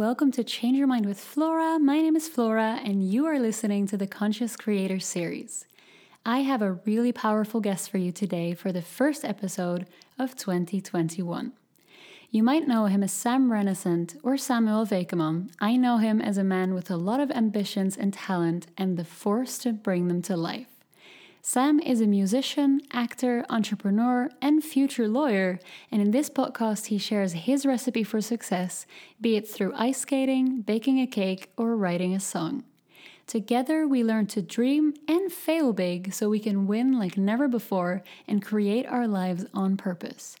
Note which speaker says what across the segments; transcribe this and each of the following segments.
Speaker 1: welcome to Change Your Mind with Flora. My name is Flora and you are listening to the Conscious Creator Series. I have a really powerful guest for you today for the first episode of 2021. You might know him as Sam Renascent or Samuel Vekeman. I know him as a man with a lot of ambitions and talent and the force to bring them to life. Sam is a musician, actor, entrepreneur, and future lawyer, and in this podcast, he shares his recipe for success, be it through ice skating, baking a cake, or writing a song. Together, we learn to dream and fail big so we can win like never before and create our lives on purpose.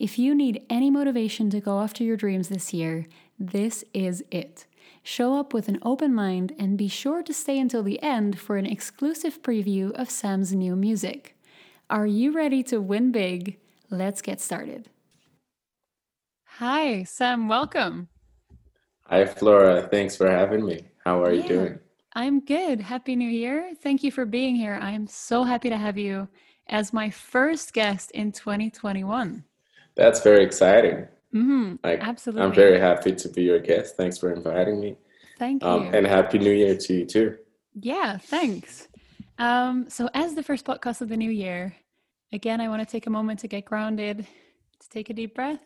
Speaker 1: If you need any motivation to go after your dreams this year, this is it. Show up with an open mind and be sure to stay until the end for an exclusive preview of Sam's new music. Are you ready to win big? Let's get started. Hi, Sam, welcome.
Speaker 2: Hi, Flora. Thanks for having me. How are yeah, you doing?
Speaker 1: I'm good. Happy New Year. Thank you for being here. I am so happy to have you as my first guest in 2021.
Speaker 2: That's very exciting.
Speaker 1: Mm-hmm. Like, Absolutely.
Speaker 2: I'm very happy to be your guest. Thanks for inviting me.
Speaker 1: Thank um,
Speaker 2: you. Um, and Happy New Year to you too.
Speaker 1: Yeah, thanks. Um, so, as the first podcast of the new year, again, I want to take a moment to get grounded, to take a deep breath.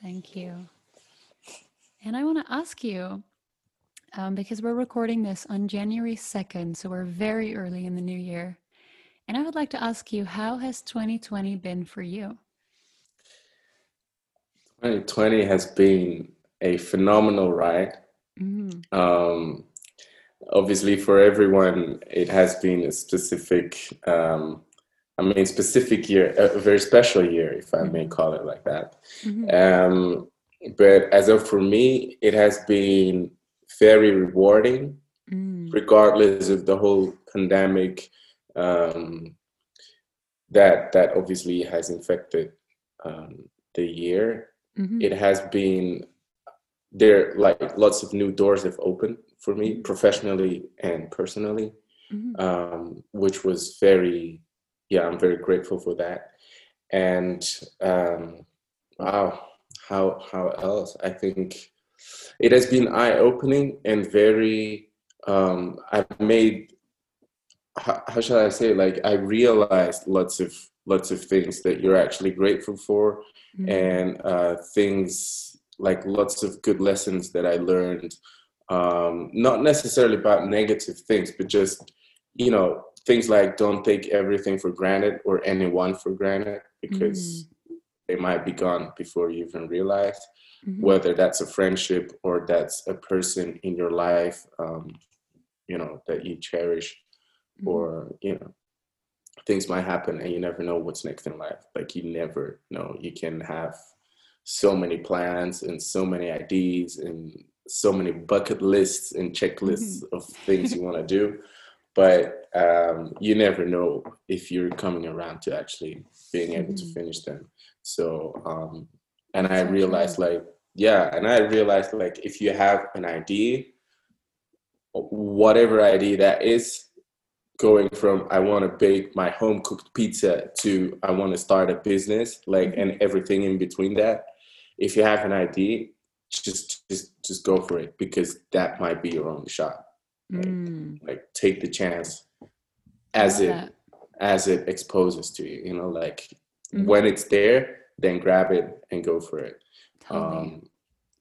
Speaker 1: Thank you. And I want to ask you, um, because we're recording this on January 2nd, so we're very early in the new year. And I would like to ask you, how has 2020 been for you?
Speaker 2: 2020 has been a phenomenal ride. Mm-hmm. Um, obviously, for everyone, it has been a specific, um, I mean, specific year, a very special year, if I may mm-hmm. call it like that. Mm-hmm. Um, but as of for me, it has been very rewarding, mm. regardless of the whole pandemic um, that that obviously has infected um, the year. Mm-hmm. It has been there like lots of new doors have opened for me mm-hmm. professionally and personally, mm-hmm. um, which was very yeah I'm very grateful for that. And um, wow, how how else? I think it has been eye opening and very. Um, I've made how, how shall I say? Like I realized lots of lots of things that you're actually grateful for, mm-hmm. and uh, things like lots of good lessons that I learned. Um, not necessarily about negative things, but just you know things like don't take everything for granted or anyone for granted because mm-hmm. they might be gone before you even realize. Mm-hmm. Whether that's a friendship or that's a person in your life, um, you know that you cherish mm-hmm. or you know things might happen and you never know what's next in life like you never know you can have so many plans and so many ideas and so many bucket lists and checklists mm-hmm. of things you want to do but um, you never know if you're coming around to actually being able mm-hmm. to finish them so um, and i realized like yeah and i realized like if you have an idea whatever idea that is going from I want to bake my home cooked pizza to I want to start a business, like mm-hmm. and everything in between that. If you have an idea, just just just go for it because that might be your only shot. Like, mm. like take the chance as it that. as it exposes to you. You know, like mm-hmm. when it's there, then grab it and go for it. Totally. Um,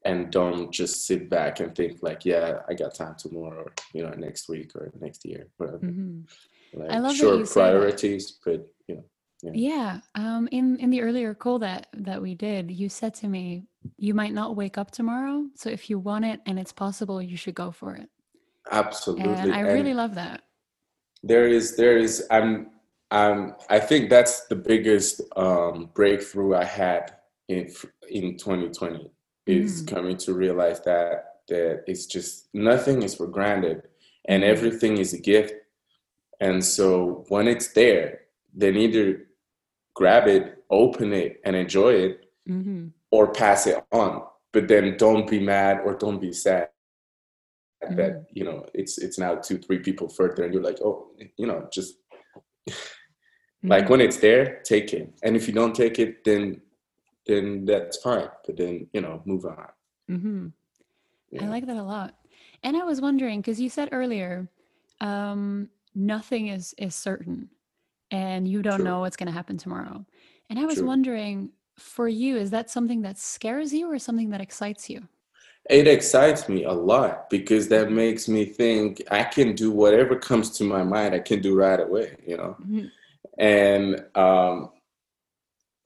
Speaker 2: and don't just sit back and think like yeah i got time tomorrow or you know next week or next year whatever. Mm-hmm.
Speaker 1: like, i love
Speaker 2: sure priorities but you know
Speaker 1: yeah. yeah um in in the earlier call that that we did you said to me you might not wake up tomorrow so if you want it and it's possible you should go for it.
Speaker 2: Absolutely
Speaker 1: and i really love that.
Speaker 2: there is there is i'm um i think that's the biggest um breakthrough i had in in 2020 is mm. coming to realize that that it's just nothing is for granted and everything is a gift and so when it's there then either grab it open it and enjoy it mm-hmm. or pass it on but then don't be mad or don't be sad mm-hmm. that you know it's it's now two three people further and you're like oh you know just Mm-hmm. Like when it's there, take it. And if you don't take it, then then that's fine. But then, you know, move on.
Speaker 1: Mm-hmm. Yeah. I like that a lot. And I was wondering, because you said earlier, um, nothing is is certain and you don't True. know what's gonna happen tomorrow. And I was True. wondering, for you, is that something that scares you or something that excites you?
Speaker 2: It excites me a lot because that makes me think I can do whatever comes to my mind, I can do right away, you know? Mm-hmm. And um,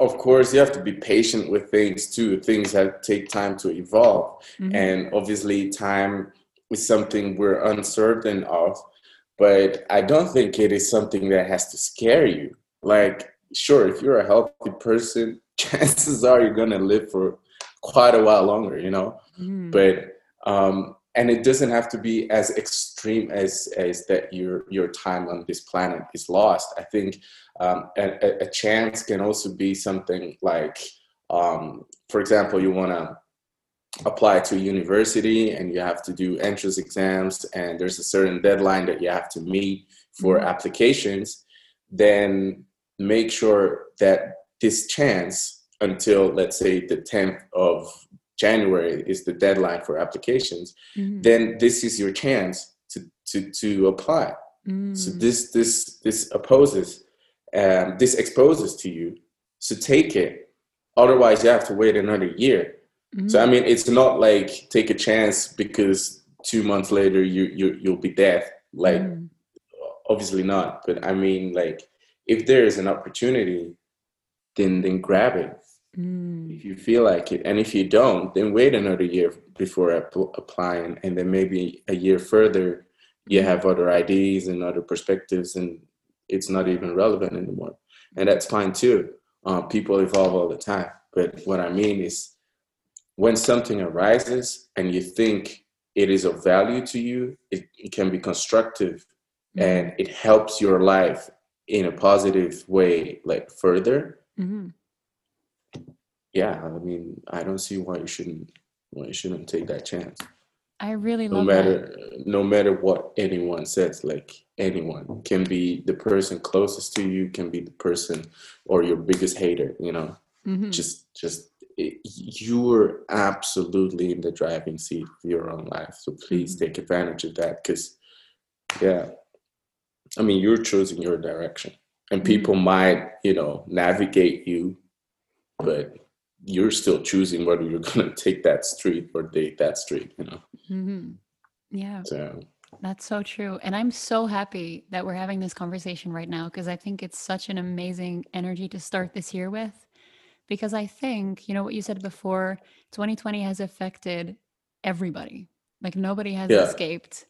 Speaker 2: of course, you have to be patient with things too. Things that take time to evolve. Mm-hmm. And obviously, time is something we're uncertain of. But I don't think it is something that has to scare you. Like, sure, if you're a healthy person, chances are you're going to live for quite a while longer, you know? Mm. But um, and it doesn't have to be as extreme as as that your your time on this planet is lost. I think um, a, a, chance can also be something like, um, for example, you want to apply to a university and you have to do entrance exams and there's a certain deadline that you have to meet for mm-hmm. applications then make sure that this chance until let's say the 10th of January is the deadline for applications, mm-hmm. then this is your chance to to to apply. Mm. So this this this opposes, um, this exposes to you. So take it. Otherwise, you have to wait another year. Mm-hmm. So I mean, it's not like take a chance because two months later you you you'll be dead. Like mm. obviously not. But I mean, like if there is an opportunity, then then grab it Mm. If you feel like it, and if you don't, then wait another year before applying, and then maybe a year further, you mm. have other ideas and other perspectives, and it's not even relevant anymore, and that's fine too. Uh, people evolve all the time, but what I mean is, when something arises and you think it is of value to you, it, it can be constructive, mm. and it helps your life in a positive way, like further. Mm-hmm yeah, I mean, I don't see why you shouldn't why you shouldn't take that chance.
Speaker 1: I really
Speaker 2: no
Speaker 1: love
Speaker 2: matter
Speaker 1: that.
Speaker 2: no matter what anyone says, like anyone can be the person closest to you, can be the person or your biggest hater. You know, mm-hmm. just just it, you're absolutely in the driving seat of your own life. So please mm-hmm. take advantage of that because, yeah, I mean, you're choosing your direction, and people mm-hmm. might you know navigate you, but you're still choosing whether you're going to take that street or date that street you know?
Speaker 1: Mm-hmm. yeah. So. That's so true and i'm so happy that we're having this conversation right now because i think it's such an amazing energy to start this year with because i think you know what you said before 2020 has affected everybody. Like nobody has yeah. escaped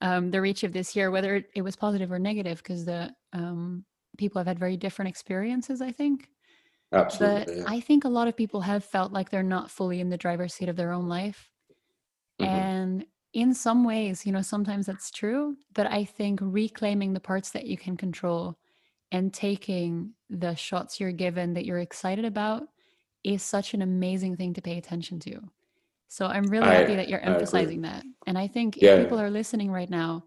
Speaker 1: um, the reach of this year whether it was positive or negative because the um, people have had very different experiences i think
Speaker 2: Absolutely.
Speaker 1: But. I think a lot of people have felt like they're not fully in the driver's seat of their own life. Mm-hmm. And in some ways, you know, sometimes that's true. But I think reclaiming the parts that you can control and taking the shots you're given that you're excited about is such an amazing thing to pay attention to. So I'm really I, happy that you're emphasizing that. And I think yeah. if people are listening right now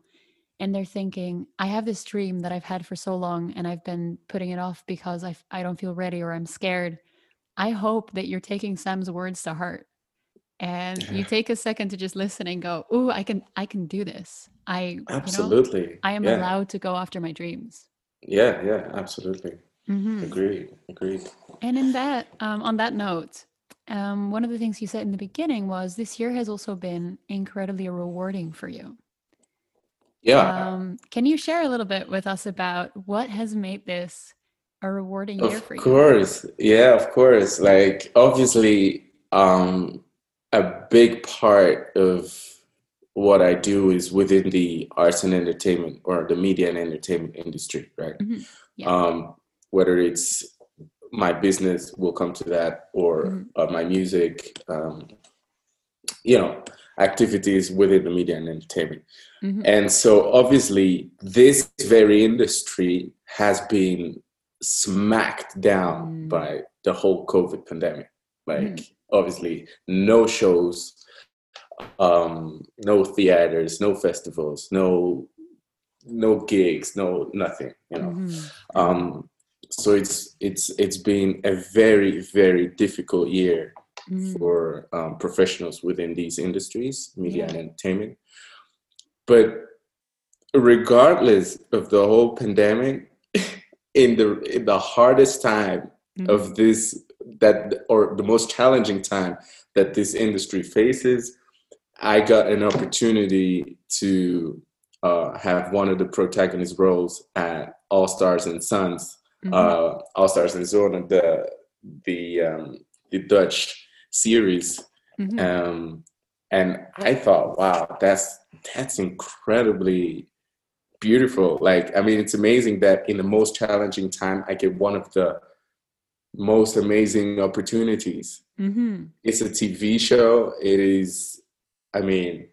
Speaker 1: and they're thinking i have this dream that i've had for so long and i've been putting it off because I, I don't feel ready or i'm scared. I hope that you're taking sam's words to heart and you take a second to just listen and go oh i can i can do this. I
Speaker 2: absolutely you know,
Speaker 1: i am yeah. allowed to go after my dreams
Speaker 2: yeah yeah absolutely. Mm-hmm. agreed agreed.
Speaker 1: And in that um, on that note um, one of the things you said in the beginning was this year has also been incredibly rewarding for you
Speaker 2: yeah.
Speaker 1: Um, can you share a little bit with us about what has made this a rewarding year for you?
Speaker 2: Of course. Yeah, of course. Like obviously, um, a big part of what I do is within the arts and entertainment or the media and entertainment industry, right? Mm-hmm. Yeah. Um, whether it's my business, will come to that, or mm-hmm. uh, my music, um, you know, activities within the media and entertainment. Mm-hmm. And so, obviously, this very industry has been smacked down mm. by the whole COVID pandemic. Like, mm. obviously, no shows, um, no theaters, no festivals, no no gigs, no nothing. You know, mm-hmm. um, so it's it's it's been a very very difficult year mm. for um, professionals within these industries, media yeah. and entertainment. But regardless of the whole pandemic, in the in the hardest time mm. of this that or the most challenging time that this industry faces, I got an opportunity to uh, have one of the protagonist roles at All Stars and Sons, mm-hmm. uh, All Stars and Zonen, the the um, the Dutch series, mm-hmm. um, and I thought, wow, that's that's incredibly beautiful. Like, I mean, it's amazing that in the most challenging time, I get one of the most amazing opportunities. Mm-hmm. It's a TV show. It is, I mean,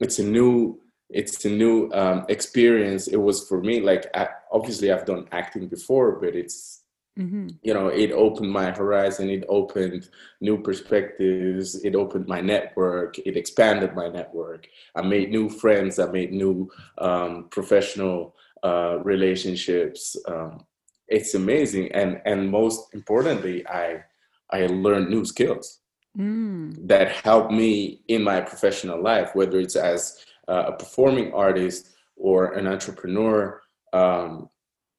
Speaker 2: it's a new it's a new um, experience. It was for me like I, obviously I've done acting before, but it's mm-hmm. you know it opened my horizon. It opened new perspectives. It opened my network. It expanded my network. I made new friends. I made new um, professional uh, relationships. Um, it's amazing, and and most importantly, I I learned new skills. Mm. That help me in my professional life, whether it's as uh, a performing artist or an entrepreneur, um,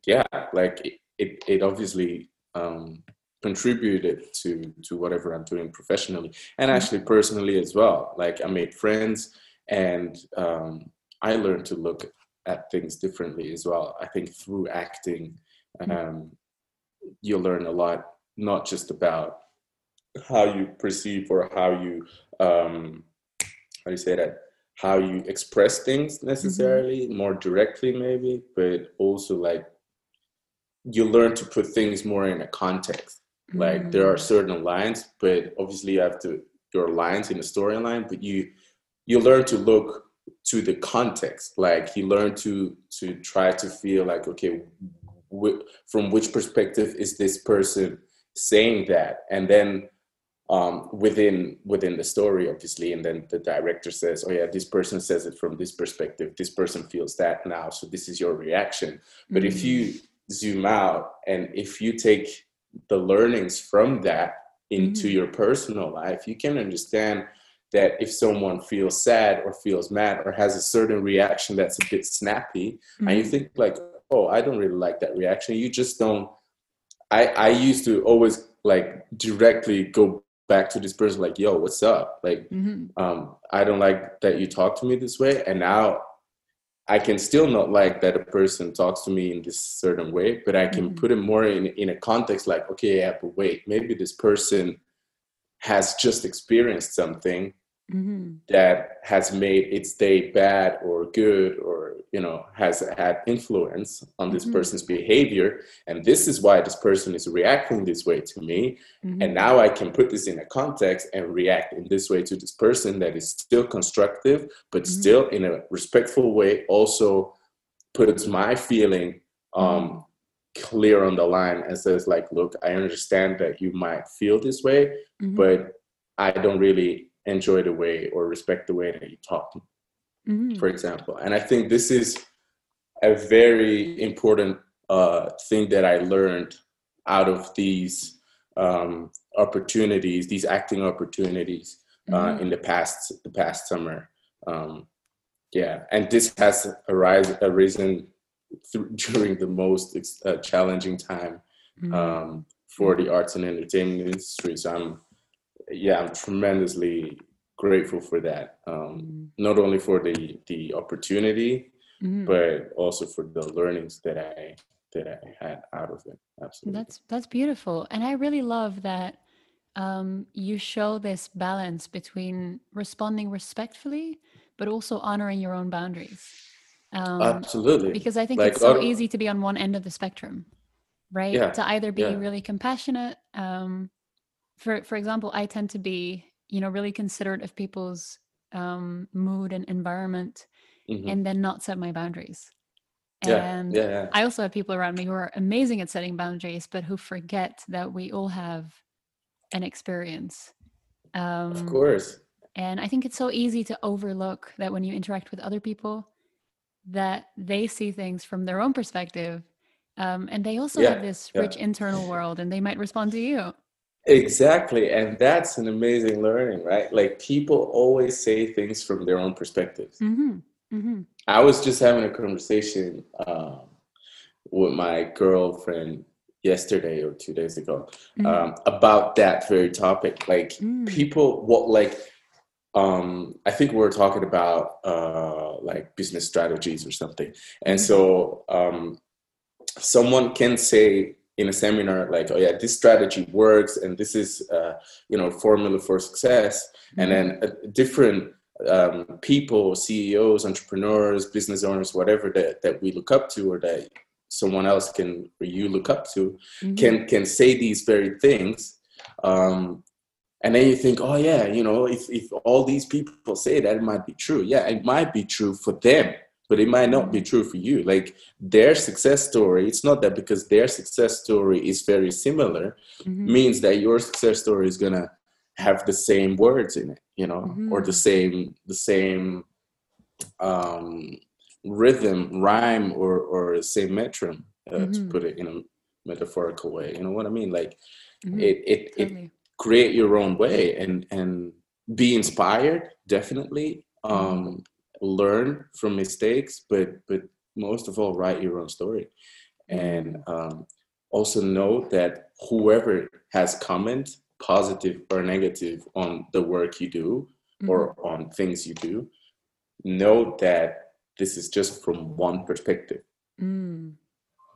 Speaker 2: yeah, like it, it, obviously um, contributed to to whatever I'm doing professionally and mm-hmm. actually personally as well. Like I made friends and um, I learned to look at things differently as well. I think through acting, mm-hmm. um, you learn a lot, not just about how you perceive or how you um, how do you say that how you express things necessarily mm-hmm. more directly maybe but also like you learn to put things more in a context mm-hmm. like there are mm. certain lines but obviously you have to your lines in the storyline but you you learn to look to the context like you learn to to try to feel like okay wh- from which perspective is this person saying that and then um, within within the story, obviously, and then the director says, "Oh yeah, this person says it from this perspective. This person feels that now, so this is your reaction." But mm-hmm. if you mm. Zoom out and if you take the learnings from that into mm-hmm. your personal life, you can understand that if someone feels sad or feels mad or has a certain reaction that's a bit snappy, mm-hmm. and you mm-hmm. think like, "Oh, I don't really like that reaction," you just don't. I I used to always like directly go back to this person like yo what's up like mm-hmm. um, i don't like that you talk to me this way and now i can still not like that a person talks to me in this certain way but i can mm-hmm. put it more in, in a context like okay yeah but wait maybe this person has just experienced something mm-hmm. that has made its day bad or good or you know has had influence on this mm-hmm. person's behavior and this is why this person is reacting this way to me mm-hmm. and now i can put this in a context and react in this way to this person that is still constructive but mm-hmm. still in a respectful way also puts my feeling um, mm-hmm. clear on the line and says like look i understand that you might feel this way mm-hmm. but i don't really enjoy the way or respect the way that you talk mm-hmm. for example and i think this is a very important uh, thing that i learned out of these um, opportunities these acting opportunities uh, mm-hmm. in the past the past summer um, yeah and this has arise, arisen th- during the most uh, challenging time mm-hmm. um, for the arts and entertainment industry so i'm yeah, I'm tremendously grateful for that. Um, mm-hmm. Not only for the the opportunity, mm-hmm. but also for the learnings that I that I had out of it. Absolutely,
Speaker 1: that's that's beautiful, and I really love that um, you show this balance between responding respectfully, but also honoring your own boundaries.
Speaker 2: Um, Absolutely,
Speaker 1: because I think like, it's so uh, easy to be on one end of the spectrum, right? Yeah, to either be yeah. really compassionate. Um, for for example, I tend to be you know really considerate of people's um, mood and environment, mm-hmm. and then not set my boundaries. And yeah, yeah, yeah. I also have people around me who are amazing at setting boundaries, but who forget that we all have an experience.
Speaker 2: Um, of course.
Speaker 1: And I think it's so easy to overlook that when you interact with other people, that they see things from their own perspective um, and they also have this rich internal world and they might respond to you
Speaker 2: exactly and that's an amazing learning right like people always say things from their own perspectives mm-hmm. Mm-hmm. i was just having a conversation um, with my girlfriend yesterday or two days ago mm-hmm. um, about that very topic like mm. people what like um, I think we are talking about uh, like business strategies or something. And mm-hmm. so um, someone can say in a seminar like, "Oh yeah, this strategy works, and this is uh, you know formula for success," mm-hmm. and then uh, different um, people, CEOs, entrepreneurs, business owners, whatever that, that we look up to or that someone else can or you look up to mm-hmm. can can say these very things um, and then you think oh yeah you know if, if all these people say that it might be true yeah it might be true for them but it might not be true for you like their success story it's not that because their success story is very similar mm-hmm. means that your success story is gonna have the same words in it you know mm-hmm. or the same the same um rhythm rhyme or or same metrum uh, mm-hmm. to put it in a metaphorical way you know what i mean like mm-hmm. it it, totally. it create your own way and and be inspired definitely um learn from mistakes but but most of all write your own story and um also know that whoever has comment positive or negative on the work you do mm-hmm. or on things you do know that this is just from one perspective
Speaker 1: mm.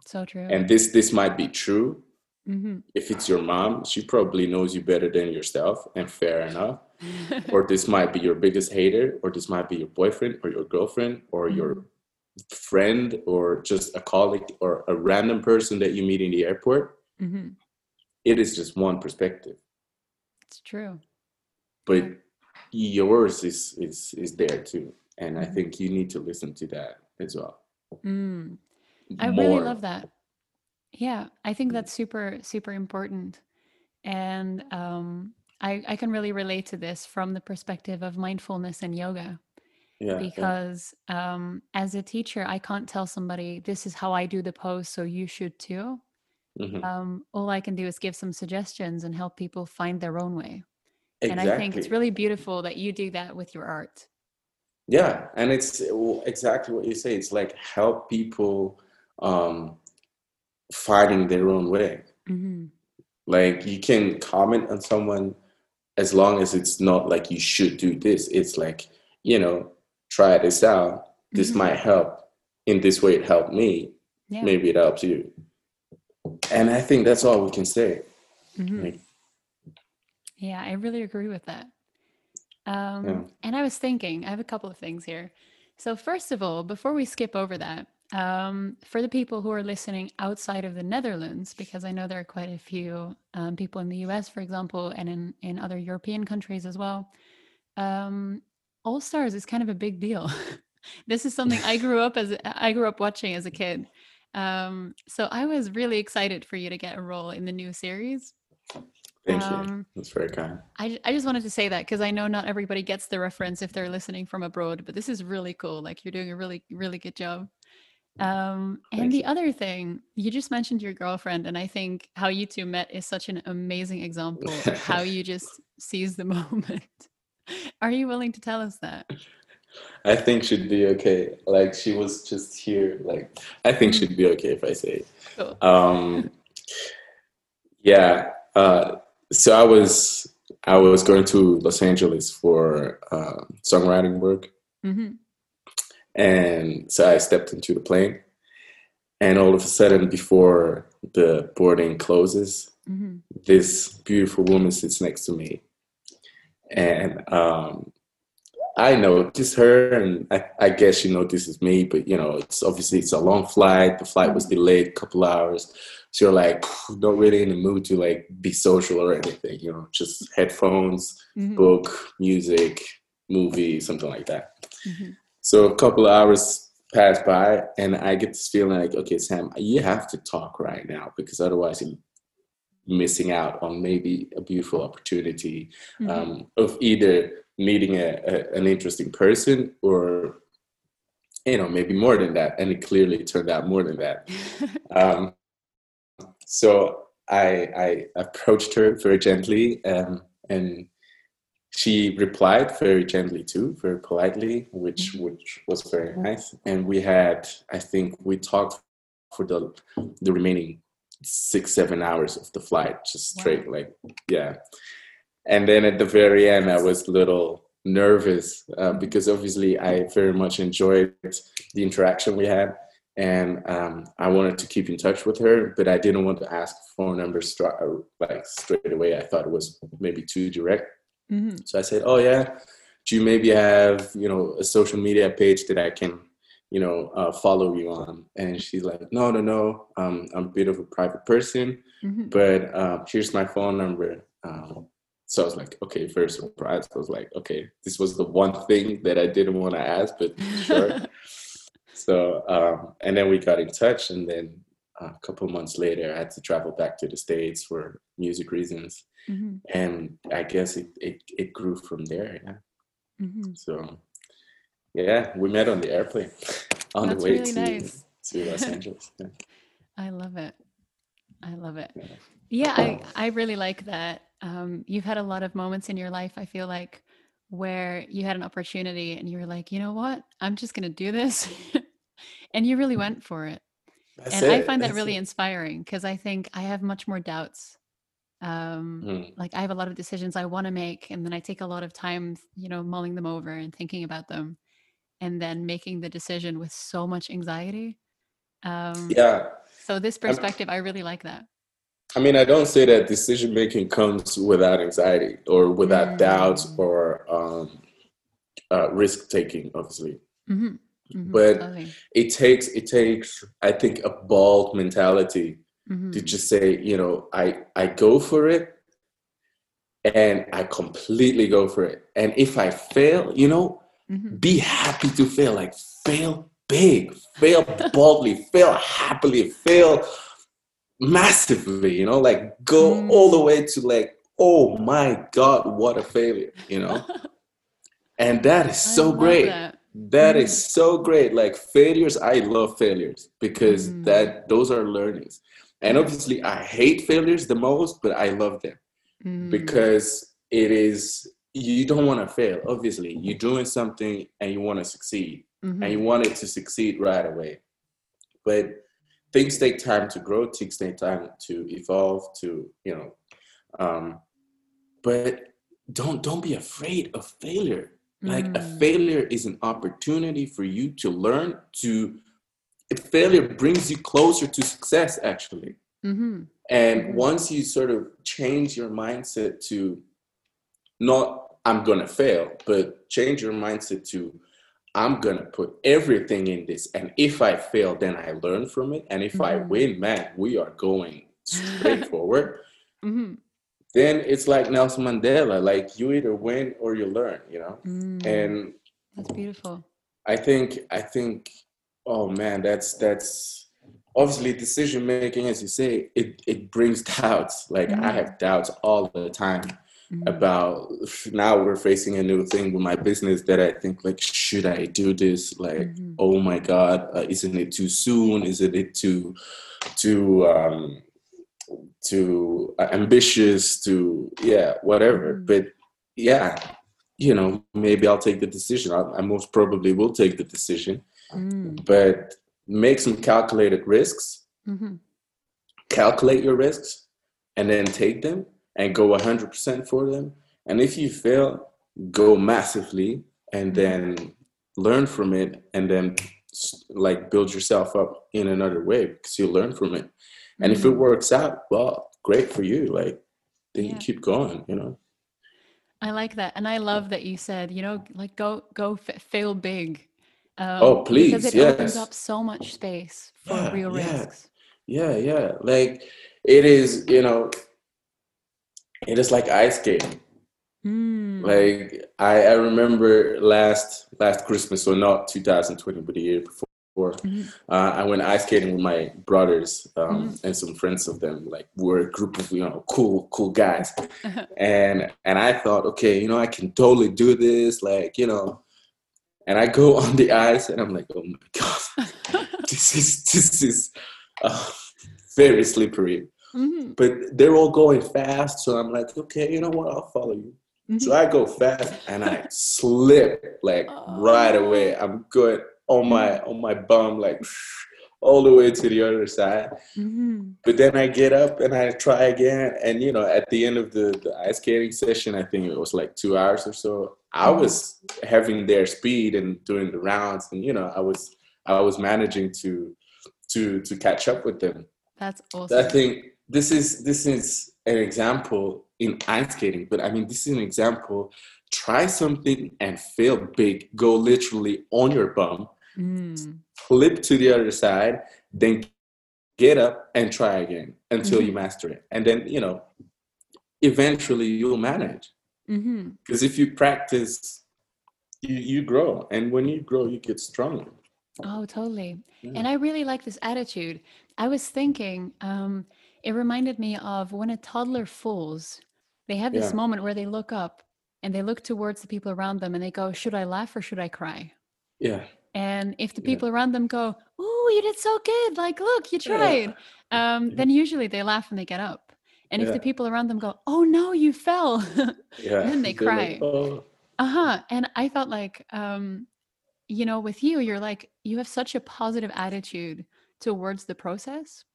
Speaker 1: so true
Speaker 2: and this this might be true Mm-hmm. If it's your mom, she probably knows you better than yourself, and fair enough. or this might be your biggest hater, or this might be your boyfriend, or your girlfriend, or mm-hmm. your friend, or just a colleague, or a random person that you meet in the airport. Mm-hmm. It is just one perspective.
Speaker 1: It's true.
Speaker 2: But yeah. yours is is is there too, and I mm-hmm. think you need to listen to that as well.
Speaker 1: Mm. I More. really love that yeah, I think that's super, super important. And um, I, I can really relate to this from the perspective of mindfulness and yoga. Yeah, because yeah. Um, as a teacher, I can't tell somebody, this is how I do the pose, so you should too. Mm-hmm. Um, all I can do is give some suggestions and help people find their own way. Exactly. And I think it's really beautiful that you do that with your art.
Speaker 2: Yeah, and it's exactly what you say. It's like help people um, finding their own way. Mm-hmm. Like you can comment on someone as long as it's not like you should do this. It's like, you know, try this out. This mm-hmm. might help. In this way, it helped me. Yeah. Maybe it helps you. And I think that's all we can say. Mm-hmm. Like,
Speaker 1: yeah, I really agree with that. Um, yeah. And I was thinking, I have a couple of things here. So, first of all, before we skip over that, um, for the people who are listening outside of the Netherlands, because I know there are quite a few um, people in the US, for example, and in, in other European countries as well, um, All Stars is kind of a big deal. this is something I grew up as I grew up watching as a kid. Um, so I was really excited for you to get a role in the new series.
Speaker 2: Thank you. Um, That's very kind.
Speaker 1: I, I just wanted to say that because I know not everybody gets the reference if they're listening from abroad, but this is really cool. Like you're doing a really, really good job. Um, and the other thing, you just mentioned your girlfriend, and I think how you two met is such an amazing example of how you just seize the moment. Are you willing to tell us that?
Speaker 2: I think she'd be okay. Like she was just here. Like I think she'd be okay if I say. Cool. Um, yeah. Uh, so I was I was going to Los Angeles for uh, songwriting work. Mm-hmm. And so I stepped into the plane. And all of a sudden, before the boarding closes, mm-hmm. this beautiful woman sits next to me. And um, I noticed her, and I, I, guess she notices me, but you know, it's obviously it's a long flight. The flight was mm-hmm. delayed a couple hours. So you're like not really in the mood to like be social or anything, you know, just headphones, mm-hmm. book, music, movie, something like that. Mm-hmm. So a couple of hours pass by, and I get this feeling like, okay, Sam, you have to talk right now because otherwise you're missing out on maybe a beautiful opportunity mm-hmm. um, of either meeting a, a, an interesting person or you know, maybe more than that. And it clearly turned out more than that. um, so I, I approached her very gently um, and she replied very gently too, very politely, which mm-hmm. which was very nice. And we had, I think, we talked for the the remaining six seven hours of the flight, just straight, wow. like yeah. And then at the very end, I was a little nervous uh, because obviously I very much enjoyed the interaction we had, and um, I wanted to keep in touch with her, but I didn't want to ask phone numbers like straight away. I thought it was maybe too direct. Mm-hmm. So I said, "Oh yeah, do you maybe have you know a social media page that I can you know uh, follow you on?" And she's like, "No, no, no. Um, I'm a bit of a private person, mm-hmm. but uh, here's my phone number." Um, so I was like, okay, very surprised. I was like, okay, this was the one thing that I didn't want to ask, but sure. so um, and then we got in touch, and then a couple months later, I had to travel back to the states for music reasons mm-hmm. and I guess it, it it grew from there. Yeah. Mm-hmm. So yeah, we met on the airplane on That's the way really to nice. to Los Angeles. Yeah.
Speaker 1: I love it. I love it. Yeah, yeah I I really like that. Um, you've had a lot of moments in your life. I feel like where you had an opportunity and you were like, you know what, I'm just going to do this, and you really went for it. That's and it. I find that really it. inspiring because I think I have much more doubts um mm. like i have a lot of decisions i want to make and then i take a lot of time you know mulling them over and thinking about them and then making the decision with so much anxiety
Speaker 2: um yeah
Speaker 1: so this perspective I'm, i really like that
Speaker 2: i mean i don't say that decision making comes without anxiety or without mm. doubts or um uh, risk taking obviously mm-hmm. Mm-hmm, but totally. it takes it takes i think a bold mentality mm-hmm. to just say, you know, I I go for it and I completely go for it. And if I fail, you know, mm-hmm. be happy to fail. Like fail big, fail boldly, fail happily, fail massively, you know, like go mm. all the way to like, oh my God, what a failure, you know? and that is so great. That, that mm. is so great. Like failures, I love failures because mm. that those are learnings. And obviously, I hate failures the most, but I love them mm. because it is, you don't want to fail. Obviously, you're doing something and you want to succeed mm-hmm. and you want it to succeed right away. But things take time to grow, things take time to evolve, to, you know, um, but don't don't be afraid of failure like mm. a failure is an opportunity for you to learn to failure brings you closer to success actually mm-hmm. and mm-hmm. once you sort of change your mindset to not i'm gonna fail but change your mindset to i'm gonna put everything in this and if i fail then i learn from it and if mm-hmm. i win man we are going straight forward mm-hmm. then it's like nelson mandela like you either win or you learn you know mm. and
Speaker 1: that's beautiful
Speaker 2: i think i think oh man, that's that's obviously decision making, as you say, it it brings doubts. Like mm-hmm. I have doubts all the time mm-hmm. about now we're facing a new thing with my business that I think like should I do this? Like mm-hmm. oh my god, uh, isn't it too soon? Isn't it too too um too uh, ambitious? To yeah, whatever. Mm-hmm. But yeah, you know, maybe I'll take the decision. I, I most probably will take the decision mm. but make some calculated risks mm-hmm. calculate your risks and then take them and go 100% for them and if you fail go massively and mm-hmm. then learn from it and then like build yourself up in another way because you learn from it and mm-hmm. if it mm-hmm. works out well great for you like then yeah. you keep going you know
Speaker 1: i like that and i love that you said you know like go go f- fail big
Speaker 2: um, oh, please.
Speaker 1: Because it
Speaker 2: yes.
Speaker 1: opens up so much space for yeah, real
Speaker 2: yeah.
Speaker 1: risks.
Speaker 2: Yeah, yeah. Like it is, you know, it is like ice skating. Mm. Like I, I remember last last Christmas, so not 2020, but the year before. Mm-hmm. Uh, I went ice skating with my brothers um, mm-hmm. and some friends of them. Like we're a group of you know cool cool guys, and and I thought, okay, you know, I can totally do this. Like you know, and I go on the ice, and I'm like, oh my god, this is this is uh, very slippery. Mm-hmm. But they're all going fast, so I'm like, okay, you know what? I'll follow you. Mm-hmm. So I go fast and I slip like oh. right away. I'm good on my on my bum, like all the way to the other side. Mm-hmm. But then I get up and I try again. And you know, at the end of the, the ice skating session, I think it was like two hours or so. I was having their speed and doing the rounds, and you know, I was I was managing to to to catch up with them.
Speaker 1: That's awesome. I
Speaker 2: think this is this is an example in ice skating, but I mean this is an example. Try something and fail big. Go literally on your bum, mm. flip to the other side, then get up and try again until mm-hmm. you master it. And then you know, eventually you'll manage. Because mm-hmm. if you practice, you you grow, and when you grow, you get stronger.
Speaker 1: Oh, totally. Yeah. And I really like this attitude. I was thinking, um, it reminded me of when a toddler falls, they have this yeah. moment where they look up and they look towards the people around them and they go, Should I laugh or should I cry?
Speaker 2: Yeah.
Speaker 1: And if the people yeah. around them go, Oh, you did so good, like, look, you tried, um, then usually they laugh and they get up. And if the people around them go, Oh no, you fell, yeah. then they cry. Like, oh. Uh huh. And I felt like, um, you know, with you, you're like, you have such a positive attitude towards the process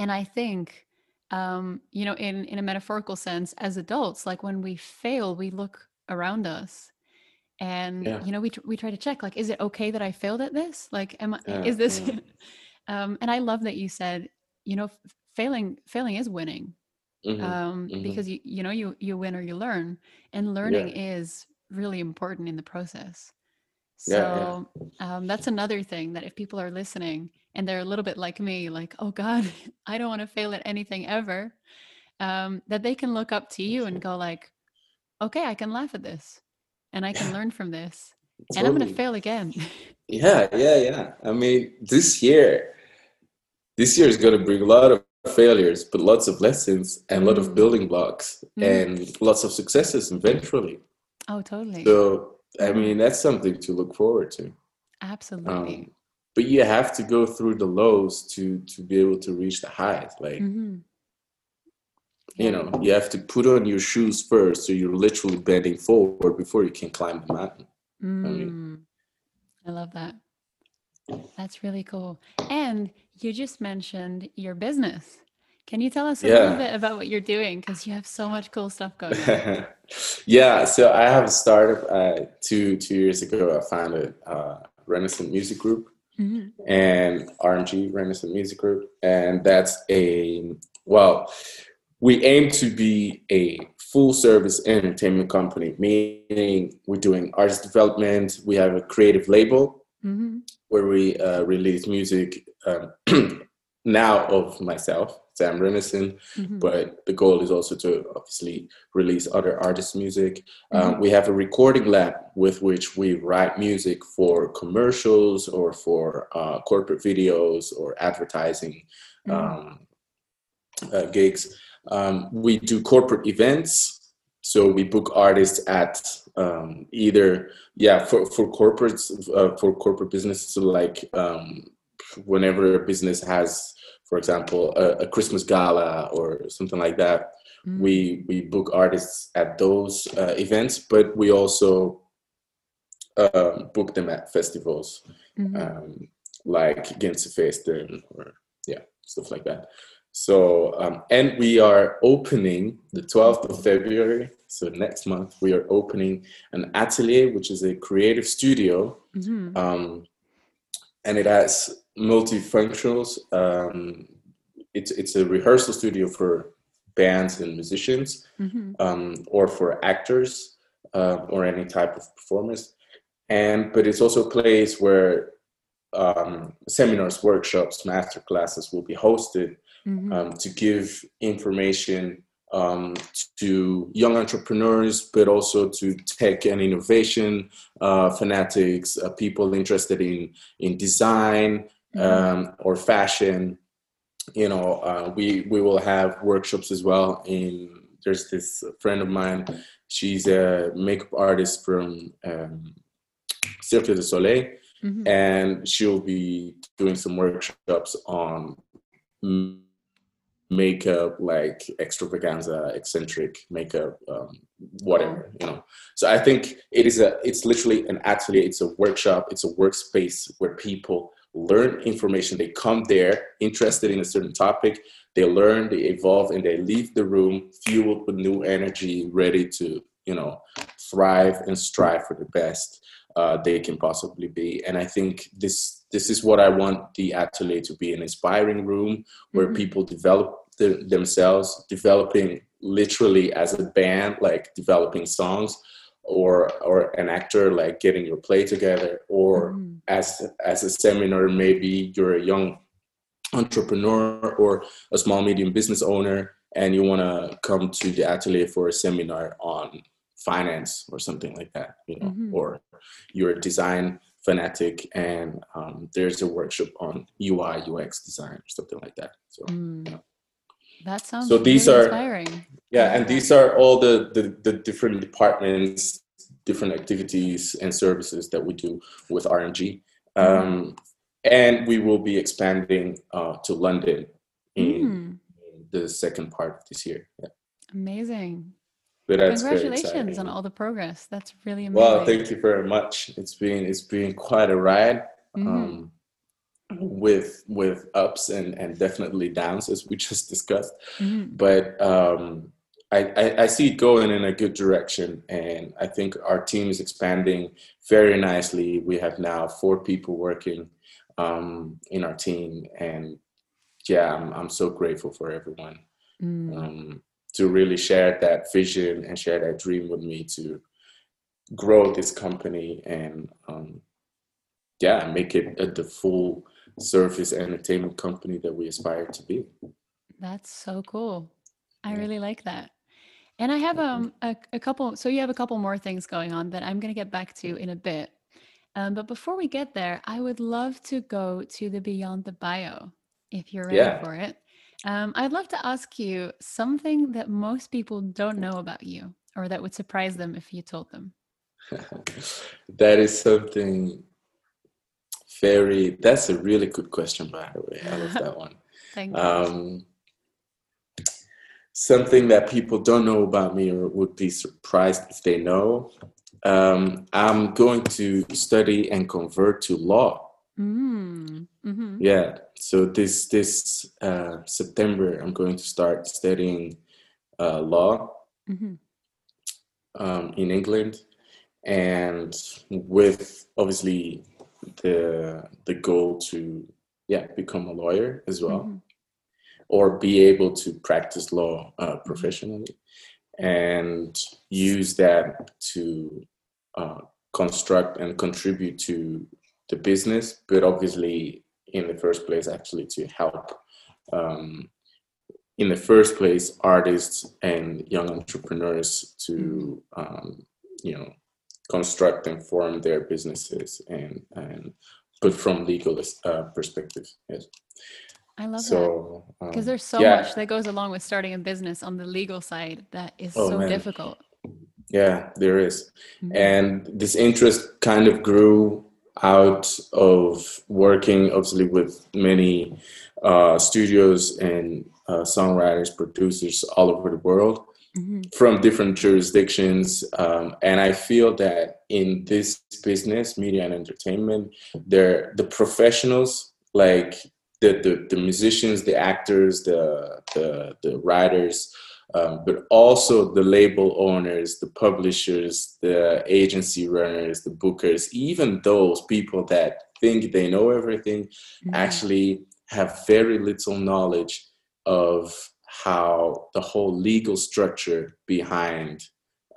Speaker 1: and I think, um, you know, in in a metaphorical sense, as adults, like when we fail, we look around us, and yeah. you know, we we try to check, like, is it okay that I failed at this? Like, am I? Yeah. Is this? um, and I love that you said, you know, failing failing is winning, mm-hmm. Um, mm-hmm. because you you know you you win or you learn, and learning yeah. is really important in the process. So um, that's another thing that if people are listening and they're a little bit like me, like, oh God, I don't want to fail at anything ever, um, that they can look up to you and go like, okay, I can laugh at this and I can learn from this totally. and I'm going to fail again.
Speaker 2: yeah, yeah, yeah. I mean, this year, this year is going to bring a lot of failures, but lots of lessons and a lot of mm. building blocks mm. and lots of successes eventually.
Speaker 1: Oh, totally.
Speaker 2: So, I mean, that's something to look forward to.
Speaker 1: Absolutely. Um,
Speaker 2: but you have to go through the lows to to be able to reach the highs like mm-hmm. you know you have to put on your shoes first so you're literally bending forward before you can climb the mountain
Speaker 1: mm. I, mean, mm. I love that that's really cool and you just mentioned your business can you tell us a yeah. little bit about what you're doing because you have so much cool stuff going on
Speaker 2: yeah so i have a startup uh, two two years ago i founded uh, renaissance music group mm-hmm. and RMG Renaissance Music Group, and that's a well, we aim to be a full service entertainment company, meaning we're doing artist development. We have a creative label mm-hmm. where we uh, release music um, now of myself, Sam Renison, mm-hmm. but the goal is also to obviously release other artists' music. Um, mm-hmm. Um, we have a recording lab with which we write music for commercials or for uh, corporate videos or advertising mm-hmm. um, uh, gigs. Um, we do corporate events, so we book artists at um, either yeah for for corporates uh, for corporate businesses like um, whenever a business has for example, a, a Christmas gala or something like that. Mm. We we book artists at those uh, events, but we also um, book them at festivals mm-hmm. um, like Gentse Feesten or yeah stuff like that. So um, and we are opening the 12th of February. So next month we are opening an atelier, which is a creative studio, mm-hmm. Um, and it has multifunctionals. Um, it's it's a rehearsal studio for bands and musicians, mm-hmm. um, or for actors, uh, or any type of performance. And but it's also a place where um, seminars, workshops, master classes will be hosted mm-hmm. um, to give information um, to young entrepreneurs, but also to tech and innovation uh, fanatics, uh, people interested in in design. Um, or fashion. You know, uh, we we will have workshops as well. In there's this friend of mine, she's a makeup artist from um, Cirque du Soleil, mm-hmm. and she'll be doing some workshops on makeup, like extravaganza, eccentric makeup, um, whatever, you know. So I think it is a, it's literally an atelier, it's a workshop, it's a workspace where people learn information. They come there interested in a certain topic, they learn, they evolve, and they leave the room fueled with new energy, ready to, you know, thrive and strive for the best uh, they can possibly be. And I think this this is what I want the atelier to be an inspiring room where mm-hmm. people develop the, themselves, developing literally as a band, like developing songs, or or an actor like getting your play together, or mm-hmm. As as a seminar, maybe you're a young entrepreneur or a small medium business owner and you want to come to the atelier for a seminar on finance or something like that you know mm-hmm. or you're a design fanatic and um, there's a workshop on ui ux design or something like that so mm. you know.
Speaker 1: that sounds so these are inspiring.
Speaker 2: yeah and these are all the, the the different departments different activities and services that we do with rmg mm-hmm. um, and we will be expanding uh, to london in, mm. the second part of this year yeah.
Speaker 1: amazing congratulations on all the progress that's really amazing
Speaker 2: well thank you very much it's been it's been quite a ride mm-hmm. um, with with ups and and definitely downs as we just discussed mm-hmm. but um, I, I, I see it going in a good direction and i think our team is expanding very nicely. We have now four people working um, in our team and yeah i'm, I'm so grateful for everyone mm. um, to really share that vision and share that dream with me to grow this company and um, yeah make it a, the full service entertainment company that we aspire to be.
Speaker 1: That's so cool. I really like that and i have um a, a couple so you have a couple more things going on that i'm going to get back to in a bit um, but before we get there i would love to go to the beyond the bio if you're ready yeah. for it um, I'd love to ask you something that most people don't know about you, or that would surprise them if you told them.
Speaker 2: that is something very. That's a really good question, by the way. I love that one.
Speaker 1: Thank you. Um,
Speaker 2: something that people don't know about me or would be surprised if they know. Um, I'm going to study and convert to law. Mm, mm-hmm. Yeah. So this this uh, September, I'm going to start studying uh, law mm-hmm. um, in England, and with obviously the the goal to yeah become a lawyer as well, mm-hmm. Or be able to practice law uh, mm-hmm. professionally, and use that to uh, construct and contribute to the business, but obviously in the first place actually to help um, in the first place artists and young entrepreneurs to um, you know construct and form their businesses and and but from legal uh, perspective yes
Speaker 1: I love so, that because um, there's so yeah. much that goes along with starting a business on the legal side that is oh, so man. difficult.
Speaker 2: Yeah, there is. Mm-hmm. and this interest kind of grew out of working obviously with many uh, studios and uh, songwriters, producers all over the world mm-hmm. from different jurisdictions. Um, and I feel that in this business, media and entertainment, the professionals, like the, the, the musicians, the actors, the, the, the writers, um, but also the label owners, the publishers, the agency runners, the bookers, even those people that think they know everything mm-hmm. actually have very little knowledge of how the whole legal structure behind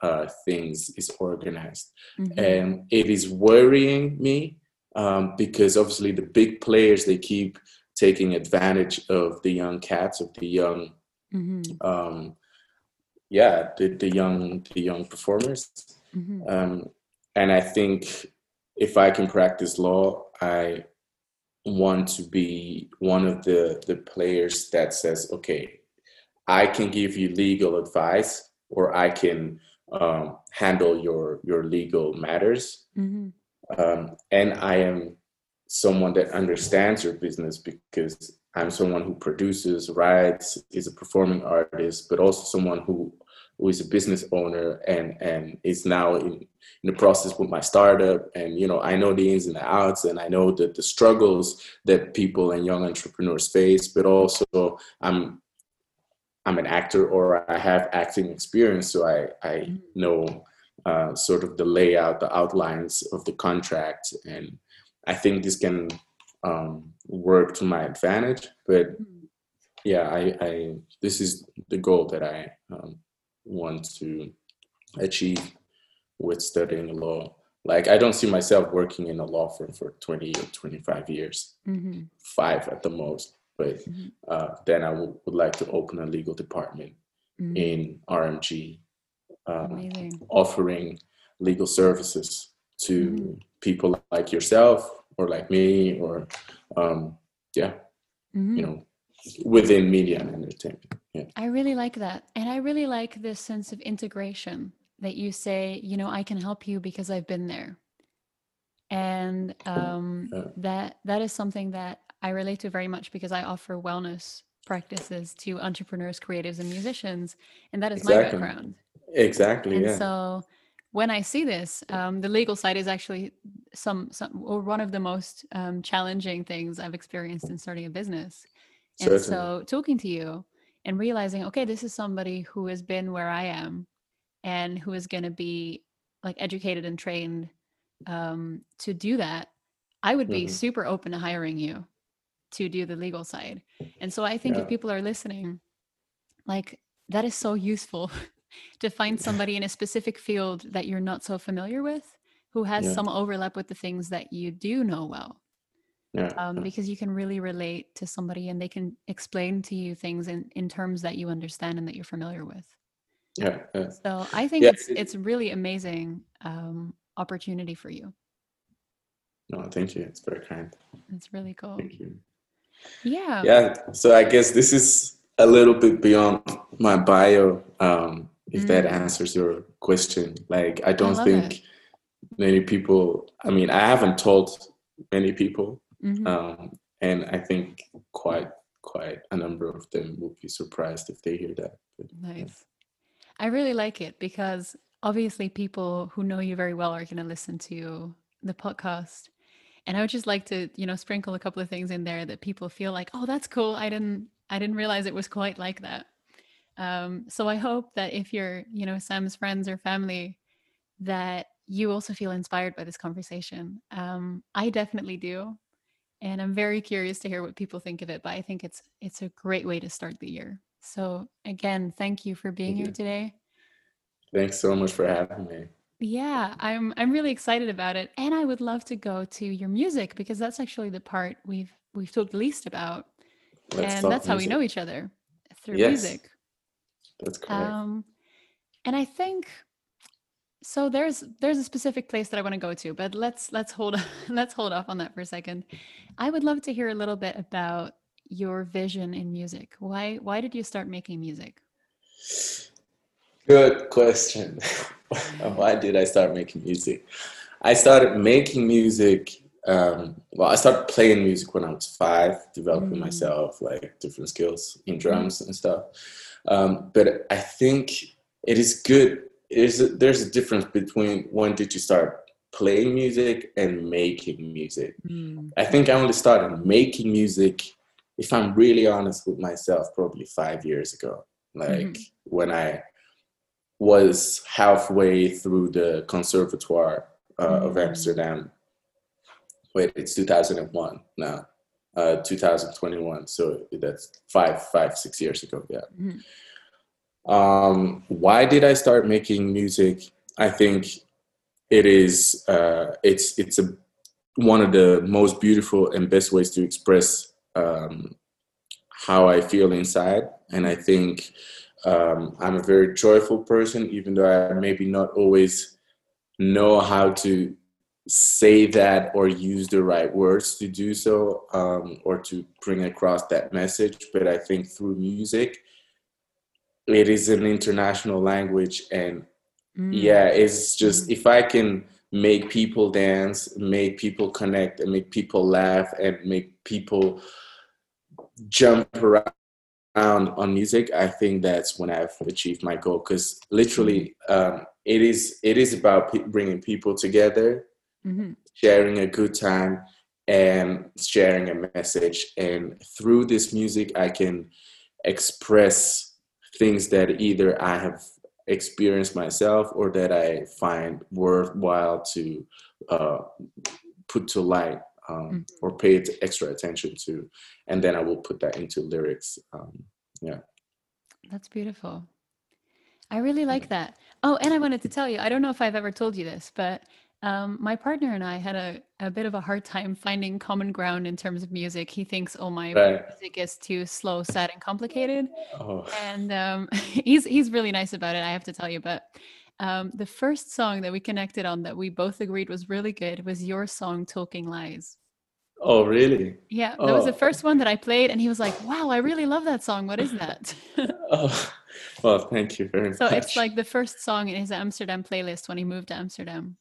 Speaker 2: uh, things is organized. Mm-hmm. And it is worrying me um, because obviously the big players, they keep taking advantage of the young cats, of the young mm-hmm. um, yeah the, the young the young performers mm-hmm. um, and i think if i can practice law i want to be one of the the players that says okay i can give you legal advice or i can um, handle your your legal matters mm-hmm. um, and I am someone that understands your business because I'm someone who produces, writes, is a performing artist, but also someone who who is a business owner and and is now in, in the process with my startup and you know i know the ins and the outs and i know that the struggles that people and young entrepreneurs face but also i'm i'm an actor or i have acting experience so i i mm-hmm. know uh, sort of the layout the outlines of the contract and i think this can um, work to my advantage but mm-hmm. yeah i i this is the goal that i um, want to achieve with studying law. Like I don't see myself working in a law firm for 20 or 25 years, mm-hmm. five at the most. But mm-hmm. uh, then I w- would like to open a legal department mm-hmm. in RMG, uh, offering legal services to mm-hmm. people like yourself or like me or um, yeah, you mm-hmm. know, within media and entertainment. Yeah.
Speaker 1: I really like that. And I really like this sense of integration that you say, you know, I can help you because I've been there. And um, yeah. that that is something that I relate to very much because I offer wellness practices to entrepreneurs, creatives, and musicians, and that is exactly. my background.
Speaker 2: Exactly.
Speaker 1: And
Speaker 2: yeah.
Speaker 1: so when I see this, um, the legal side is actually some, some or one of the most um, challenging things I've experienced in starting a business. And so talking to you and realizing, okay, this is somebody who has been where I am and who is going to be like educated and trained um, to do that, I would be mm-hmm. super open to hiring you to do the legal side. And so I think yeah. if people are listening, like that is so useful to find somebody in a specific field that you're not so familiar with who has yeah. some overlap with the things that you do know well
Speaker 2: yeah.
Speaker 1: Um, because you can really relate to somebody and they can explain to you things in, in terms that you understand and that you're familiar with.
Speaker 2: Yeah. yeah.
Speaker 1: So I think it's it's really amazing um, opportunity for you.
Speaker 2: No, thank you. It's very kind.
Speaker 1: It's really cool.
Speaker 2: Thank you.
Speaker 1: Yeah.
Speaker 2: Yeah. So I guess this is a little bit beyond my bio. Um, if mm. that answers your question, like I don't I think it. many people. I mean, I haven't told many people Mm-hmm. Um, and I think quite quite a number of them will be surprised if they hear that.
Speaker 1: But, nice. Yeah. I really like it because obviously people who know you very well are going to listen to the podcast. And I would just like to, you know, sprinkle a couple of things in there that people feel like, oh, that's cool. I didn't, I didn't realize it was quite like that. Um, so I hope that if you're, you know, Sam's friends or family, that you also feel inspired by this conversation. Um, I definitely do and I'm very curious to hear what people think of it. But I think it's it's a great way to start the year. So again, thank you for being here today.
Speaker 2: Thanks so much for having me.
Speaker 1: Yeah, I'm I'm really excited about it, and I would love to go to your music because that's actually the part we've we've talked least about, Let's and that's how we know each other through yes, music.
Speaker 2: That's correct. Um,
Speaker 1: and I think so there's there's a specific place that I want to go to, but let's let's hold let's hold off on that for a second. I would love to hear a little bit about your vision in music. Why why did you start making music?
Speaker 2: Good question. why did I start making music? I started making music. Um, well, I started playing music when I was five, developing mm. myself like different skills in drums mm. and stuff. Um, but I think it is good is there's a difference between when did you start playing music and making music. Mm. I think I only started making music, if I'm really honest with myself, probably five years ago. Like mm-hmm. when I was halfway through the Conservatoire uh, mm-hmm. of Amsterdam. Wait, it's 2001 now, uh, 2021. So that's five, five, six years ago. Yeah. Mm-hmm. Um, why did I start making music? I think it is uh, it's it's a one of the most beautiful and best ways to express um, how I feel inside, and I think um, I'm a very joyful person, even though I maybe not always know how to say that or use the right words to do so um, or to bring across that message. But I think through music, it is an international language and mm. yeah it's just if i can make people dance, make people connect, and make people laugh, and make people jump around on music, I think that's when I've achieved my goal. Because literally, um, it is it is about p- bringing people together, mm-hmm. sharing a good time, and sharing a message. And through this music, I can express things that either I have experienced myself or that I find worthwhile to uh, put to light um, mm-hmm. or pay extra attention to, and then I will put that into lyrics. Um, yeah,
Speaker 1: that's beautiful. I really like that. Oh, and I wanted to tell you, I don't know if I've ever told you this, but um, my partner and I had a, a bit of a hard time finding common ground in terms of music. He thinks, "Oh, my right. music is too slow, sad, and complicated," oh. and um, he's he's really nice about it. I have to tell you, but um, the first song that we connected on that we both agreed was really good was your song "Talking Lies."
Speaker 2: Oh, really?
Speaker 1: Yeah, that oh. was the oh. first one that I played, and he was like, "Wow, I really love that song. What is that?"
Speaker 2: oh, well, thank you very
Speaker 1: so much. So it's like the first song in his Amsterdam playlist when he moved to Amsterdam.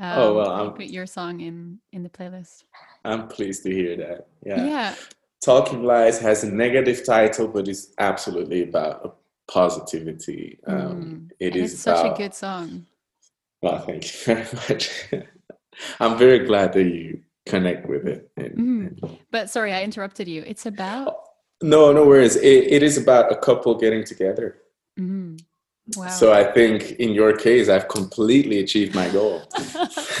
Speaker 2: Oh, um, oh well,
Speaker 1: I'll put your song in in the playlist.
Speaker 2: I'm pleased to hear that. Yeah.
Speaker 1: Yeah.
Speaker 2: Talking Lies has a negative title, but it's absolutely about positivity. Um, mm. It is
Speaker 1: it's
Speaker 2: about,
Speaker 1: such a good song.
Speaker 2: Well, thank you very much. I'm very glad that you connect with it. And,
Speaker 1: mm. and... But sorry, I interrupted you. It's about.
Speaker 2: No, no worries. It, it is about a couple getting together.
Speaker 1: Mm. Wow.
Speaker 2: So I think in your case, I've completely achieved my goal.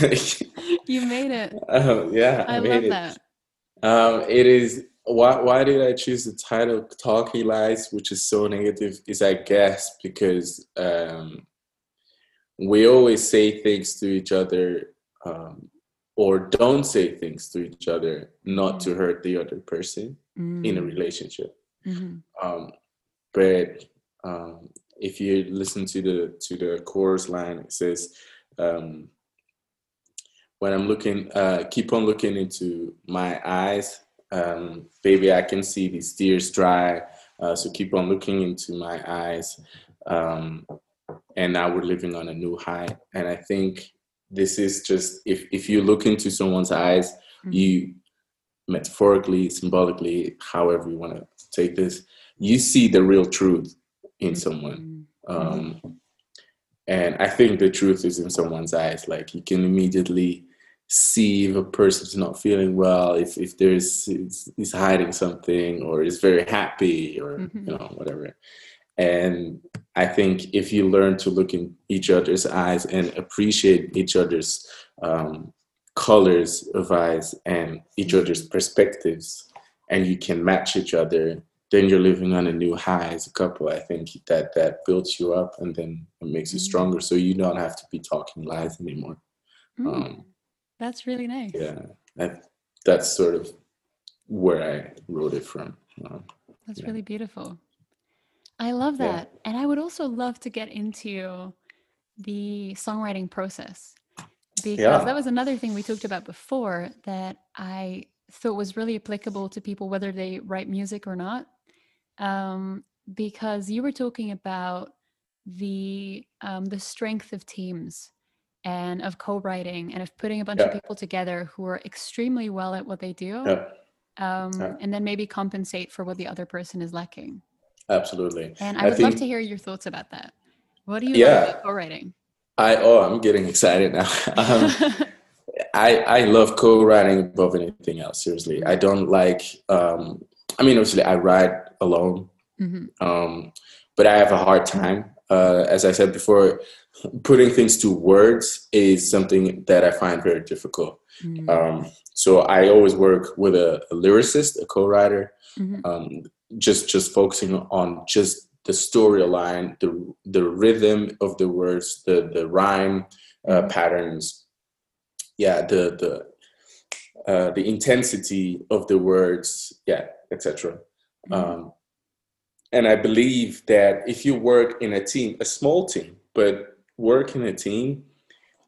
Speaker 1: you made it.
Speaker 2: Um, yeah,
Speaker 1: I, I love it. that.
Speaker 2: Um, it is. Why, why did I choose the title "Talking Lies," which is so negative? Is I guess because um, we always say things to each other um, or don't say things to each other not mm-hmm. to hurt the other person mm-hmm. in a mm. relationship. Mm-hmm. Um, but um, if you listen to the to the chorus line, it says, um, "When I'm looking, uh, keep on looking into my eyes, um, baby, I can see these tears dry. Uh, so keep on looking into my eyes." Um, and now we're living on a new high, and I think this is just if if you look into someone's eyes, mm-hmm. you metaphorically, symbolically, however you want to take this, you see the real truth in mm-hmm. someone. Um, and I think the truth is in someone's eyes. Like you can immediately see if a person's not feeling well, if if there's is hiding something, or is very happy, or mm-hmm. you know whatever. And I think if you learn to look in each other's eyes and appreciate each other's um, colors of eyes and each other's perspectives, and you can match each other, then you're living on a new high as a couple. I think that that builds you up and then it makes you mm. stronger. So you don't have to be talking lies anymore.
Speaker 1: Mm. Um, that's really nice.
Speaker 2: Yeah, that, that's sort of where I wrote it from. Um,
Speaker 1: that's yeah. really beautiful. I love that. Yeah. And I would also love to get into the songwriting process because yeah. that was another thing we talked about before that I thought was really applicable to people whether they write music or not um, because you were talking about the um, the strength of teams and of co-writing and of putting a bunch yeah. of people together who are extremely well at what they do yeah. Um, yeah. and then maybe compensate for what the other person is lacking.
Speaker 2: Absolutely.
Speaker 1: And i would think, love to hear your thoughts about that. What do you yeah, about co-writing?
Speaker 2: I oh i'm getting excited now. Um, I, I love co-writing above anything else seriously. I don't like um, I mean, obviously, I ride alone, mm-hmm. um, but I have a hard time. Uh, as I said before, putting things to words is something that I find very difficult. Mm-hmm. Um, so I always work with a, a lyricist, a co-writer, mm-hmm. um, just just focusing on just the storyline, the the rhythm of the words, the the rhyme uh, mm-hmm. patterns. Yeah, the the uh, the intensity of the words. Yeah, etc. Mm-hmm. Um, and I believe that if you work in a team, a small team, but work in a team,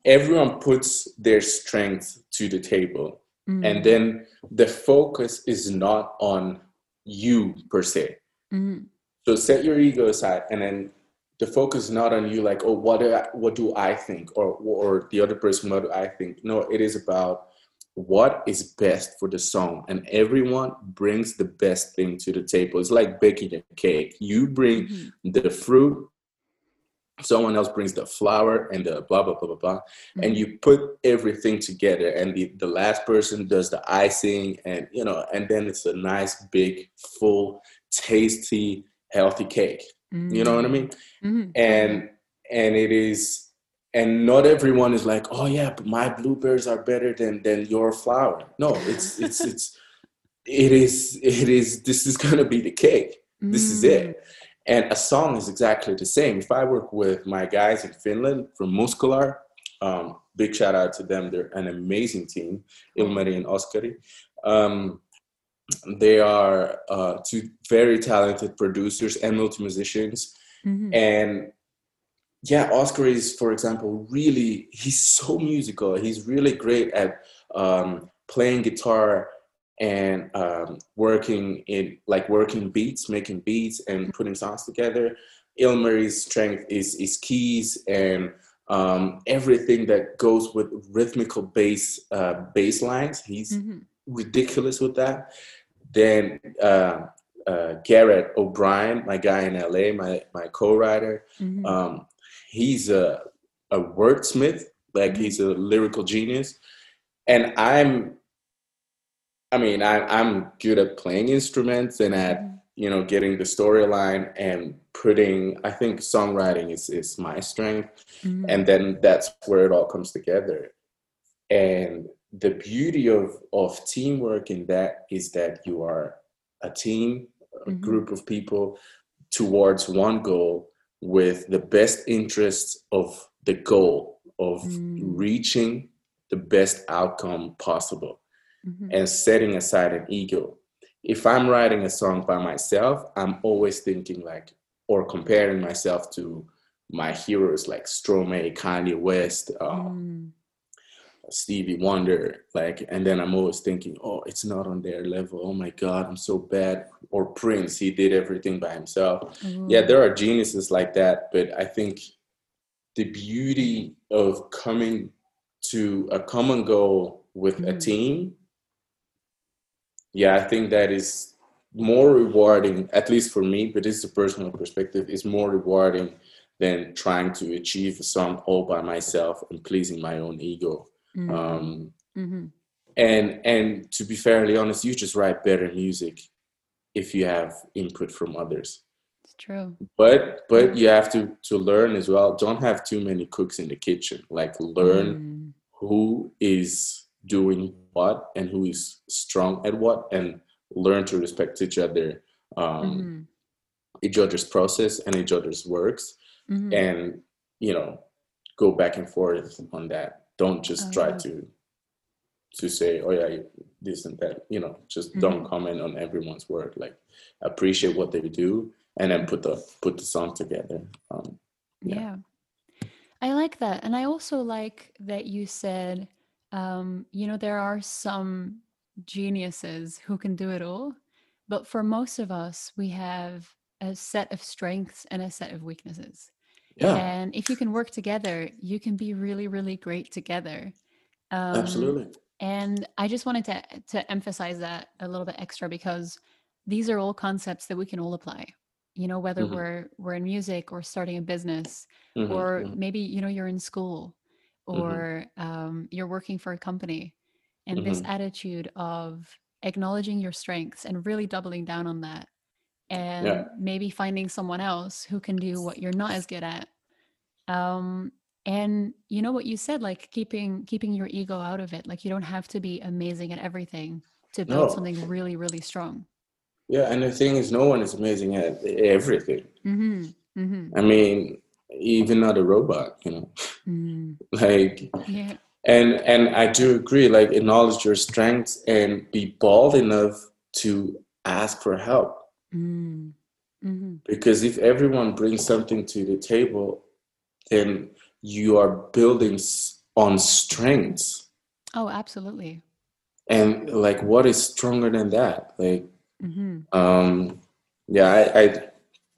Speaker 2: everyone puts their strength to the table. Mm-hmm. And then the focus is not on you per se. Mm-hmm. So set your ego aside and then the focus is not on you like oh what do I, what do I think or or the other person what do I think no it is about what is best for the song and everyone brings the best thing to the table it's like baking a cake you bring mm-hmm. the fruit someone else brings the flour and the blah blah blah blah blah mm-hmm. and you put everything together and the, the last person does the icing and you know and then it's a nice big full tasty healthy cake mm-hmm. you know what i mean mm-hmm. and and it is and not everyone is like oh yeah but my blueberries are better than than your flour no it's it's it's it is it is this is gonna be the cake this is it mm. And a song is exactly the same. If I work with my guys in Finland from Muscular, um, big shout out to them. They're an amazing team, Ilmari and Oskari. Um, they are uh, two very talented producers and multi musicians. Mm-hmm. And yeah, Oscar is, for example, really, he's so musical. He's really great at um, playing guitar and um, working in like working beats, making beats and putting songs together. Ilmari's strength is is keys and um, everything that goes with rhythmical bass uh, bass lines. He's mm-hmm. ridiculous with that. Then uh, uh, Garrett O'Brien, my guy in LA, my my co-writer, mm-hmm. um, he's a a wordsmith, like mm-hmm. he's a lyrical genius, and I'm I mean, I, I'm good at playing instruments and at mm-hmm. you know getting the storyline and putting. I think songwriting is is my strength, mm-hmm. and then that's where it all comes together. And the beauty of of teamwork in that is that you are a team, a mm-hmm. group of people towards one goal with the best interests of the goal of mm. reaching the best outcome possible mm-hmm. and setting aside an ego. If I'm writing a song by myself, I'm always thinking like, or comparing myself to my heroes like Stromae, Kanye West, um, mm. Stevie Wonder, like, and then I'm always thinking, oh, it's not on their level. Oh my God, I'm so bad. Or Prince, he did everything by himself. Mm. Yeah, there are geniuses like that, but I think the beauty of coming to a common goal with mm. a team yeah, I think that is more rewarding, at least for me, but this is a personal perspective, is more rewarding than trying to achieve some all by myself and pleasing my own ego. Mm-hmm. Um, mm-hmm. And and to be fairly honest, you just write better music if you have input from others.
Speaker 1: It's true.
Speaker 2: But but you have to to learn as well. Don't have too many cooks in the kitchen. Like learn mm. who is doing what and who is strong at what and learn to respect each other um, mm-hmm. each other's process and each other's works mm-hmm. and you know go back and forth on that don't just oh, try to to say oh yeah this and that you know just mm-hmm. don't comment on everyone's work like appreciate what they do and then put the put the song together um,
Speaker 1: yeah. yeah i like that and i also like that you said um, you know, there are some geniuses who can do it all, but for most of us, we have a set of strengths and a set of weaknesses. Yeah. And if you can work together, you can be really, really great together.
Speaker 2: Um, Absolutely.
Speaker 1: And I just wanted to to emphasize that a little bit extra because these are all concepts that we can all apply. You know, whether mm-hmm. we're we're in music or starting a business, mm-hmm. or mm-hmm. maybe you know you're in school Mm-hmm. or mm-hmm. um, you're working for a company and mm-hmm. this attitude of acknowledging your strengths and really doubling down on that and yeah. maybe finding someone else who can do what you're not as good at um, and you know what you said like keeping keeping your ego out of it like you don't have to be amazing at everything to build no. something really really strong
Speaker 2: yeah and the thing is no one is amazing at everything mm-hmm. Mm-hmm. i mean even not a robot you know mm. like yeah. and and i do agree like acknowledge your strengths and be bold enough to ask for help mm. mm-hmm. because if everyone brings something to the table then you are building on strengths
Speaker 1: oh absolutely
Speaker 2: and like what is stronger than that like mm-hmm. um yeah I, I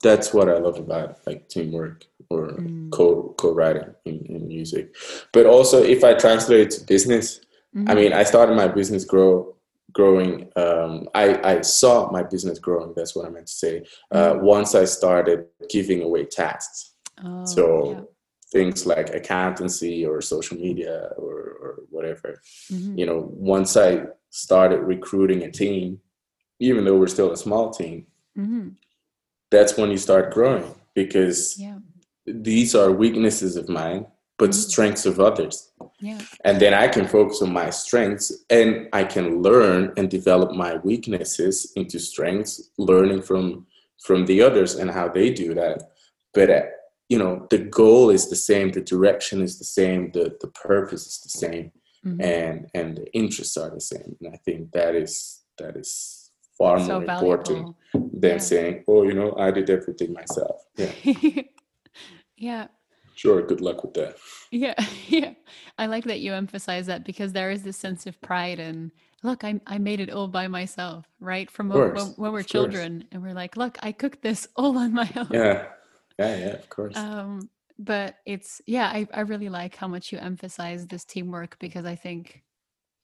Speaker 2: that's what I love about like teamwork or mm. co co-writing in, in music. But also if I translate it to business, mm-hmm. I mean I started my business grow growing um, I, I saw my business growing that's what i meant to say uh, mm-hmm. once i started giving away tasks oh, so yeah. things like accountancy or social media or, or whatever mm-hmm. you know once i started recruiting a team even though we're still a small team mm-hmm. that's when you start growing because yeah. these are weaknesses of mine but strengths of others. Yeah. And then I can focus on my strengths and I can learn and develop my weaknesses into strengths, learning from from the others and how they do that. But uh, you know, the goal is the same, the direction is the same, the the purpose is the same, mm-hmm. and and the interests are the same. And I think that is that is far so more valuable. important than yeah. saying, "Oh, you know, I did everything myself." Yeah.
Speaker 1: yeah
Speaker 2: Sure, good luck with that.
Speaker 1: Yeah, yeah. I like that you emphasize that because there is this sense of pride and look, I I made it all by myself, right? From when, when, we're children and we're like, look, I cooked this all on my own.
Speaker 2: Yeah, yeah, yeah, of course.
Speaker 1: Um, but it's yeah, I I really like how much you emphasize this teamwork because I think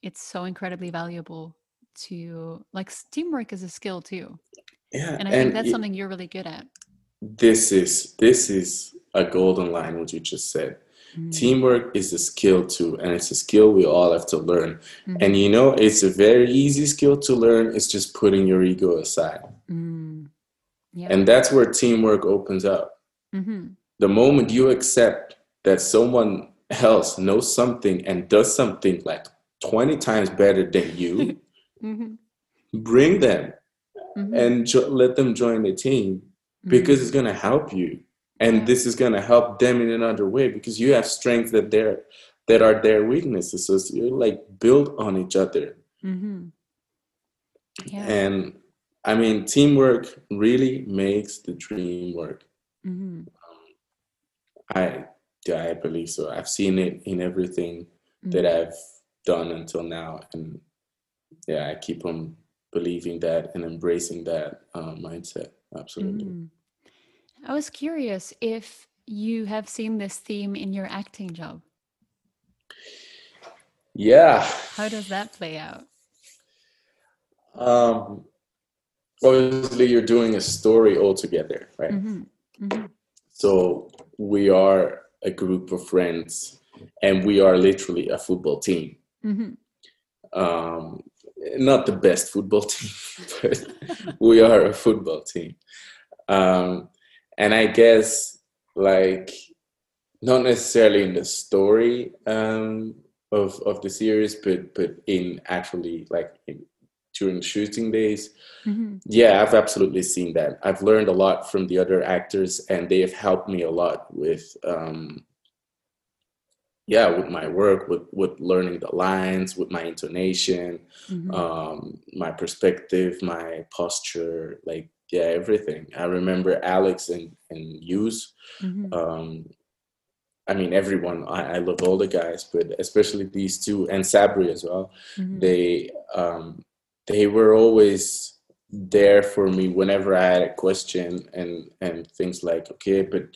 Speaker 1: it's so incredibly valuable to like teamwork is a skill too.
Speaker 2: Yeah,
Speaker 1: and I and think that's it, something you're really good at.
Speaker 2: This is this is a golden line, what you just said. Mm-hmm. Teamwork is a skill too, and it's a skill we all have to learn. Mm-hmm. And you know, it's a very easy skill to learn. It's just putting your ego aside. Mm. Yep. And that's where teamwork opens up. Mm-hmm. The moment you accept that someone else knows something and does something like 20 times better than you, mm-hmm. bring them mm-hmm. and jo- let them join the team because mm-hmm. it's going to help you and this is going to help them in another way because you have strengths that they're that are their weaknesses so you like build on each other mm-hmm. yeah. and i mean teamwork really makes the dream work mm-hmm. um, i i believe so i've seen it in everything mm-hmm. that i've done until now and yeah i keep on believing that and embracing that uh, mindset absolutely mm.
Speaker 1: I was curious if you have seen this theme in your acting job.
Speaker 2: Yeah.
Speaker 1: How does that play out?
Speaker 2: Um, obviously, you're doing a story all together, right? Mm-hmm. Mm-hmm. So we are a group of friends, and we are literally a football team. Mm-hmm. Um, not the best football team, but we are a football team. Um, and I guess like not necessarily in the story um, of of the series, but but in actually like in, during shooting days. Mm-hmm. Yeah, I've absolutely seen that. I've learned a lot from the other actors, and they have helped me a lot with. Um, yeah, with my work, with with learning the lines, with my intonation, mm-hmm. um, my perspective, my posture, like yeah everything i remember alex and and Hughes mm-hmm. um i mean everyone I, I, love all the guys but especially these two and sabri as well mm-hmm. they um they were always there for me whenever i had a question and and things like okay but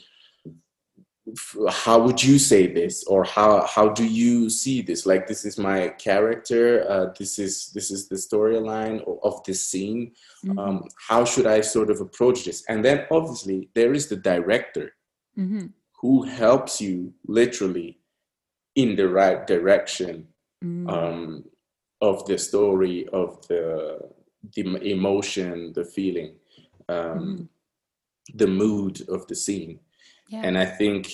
Speaker 2: how would you say this or how how do you see this like this is my character uh, this is this is the storyline of this scene mm-hmm. um, how should i sort of approach this and then obviously there is the director mm-hmm. who helps you literally in the right direction mm-hmm. um, of the story of the the emotion the feeling um, mm-hmm. the mood of the scene yeah. And I think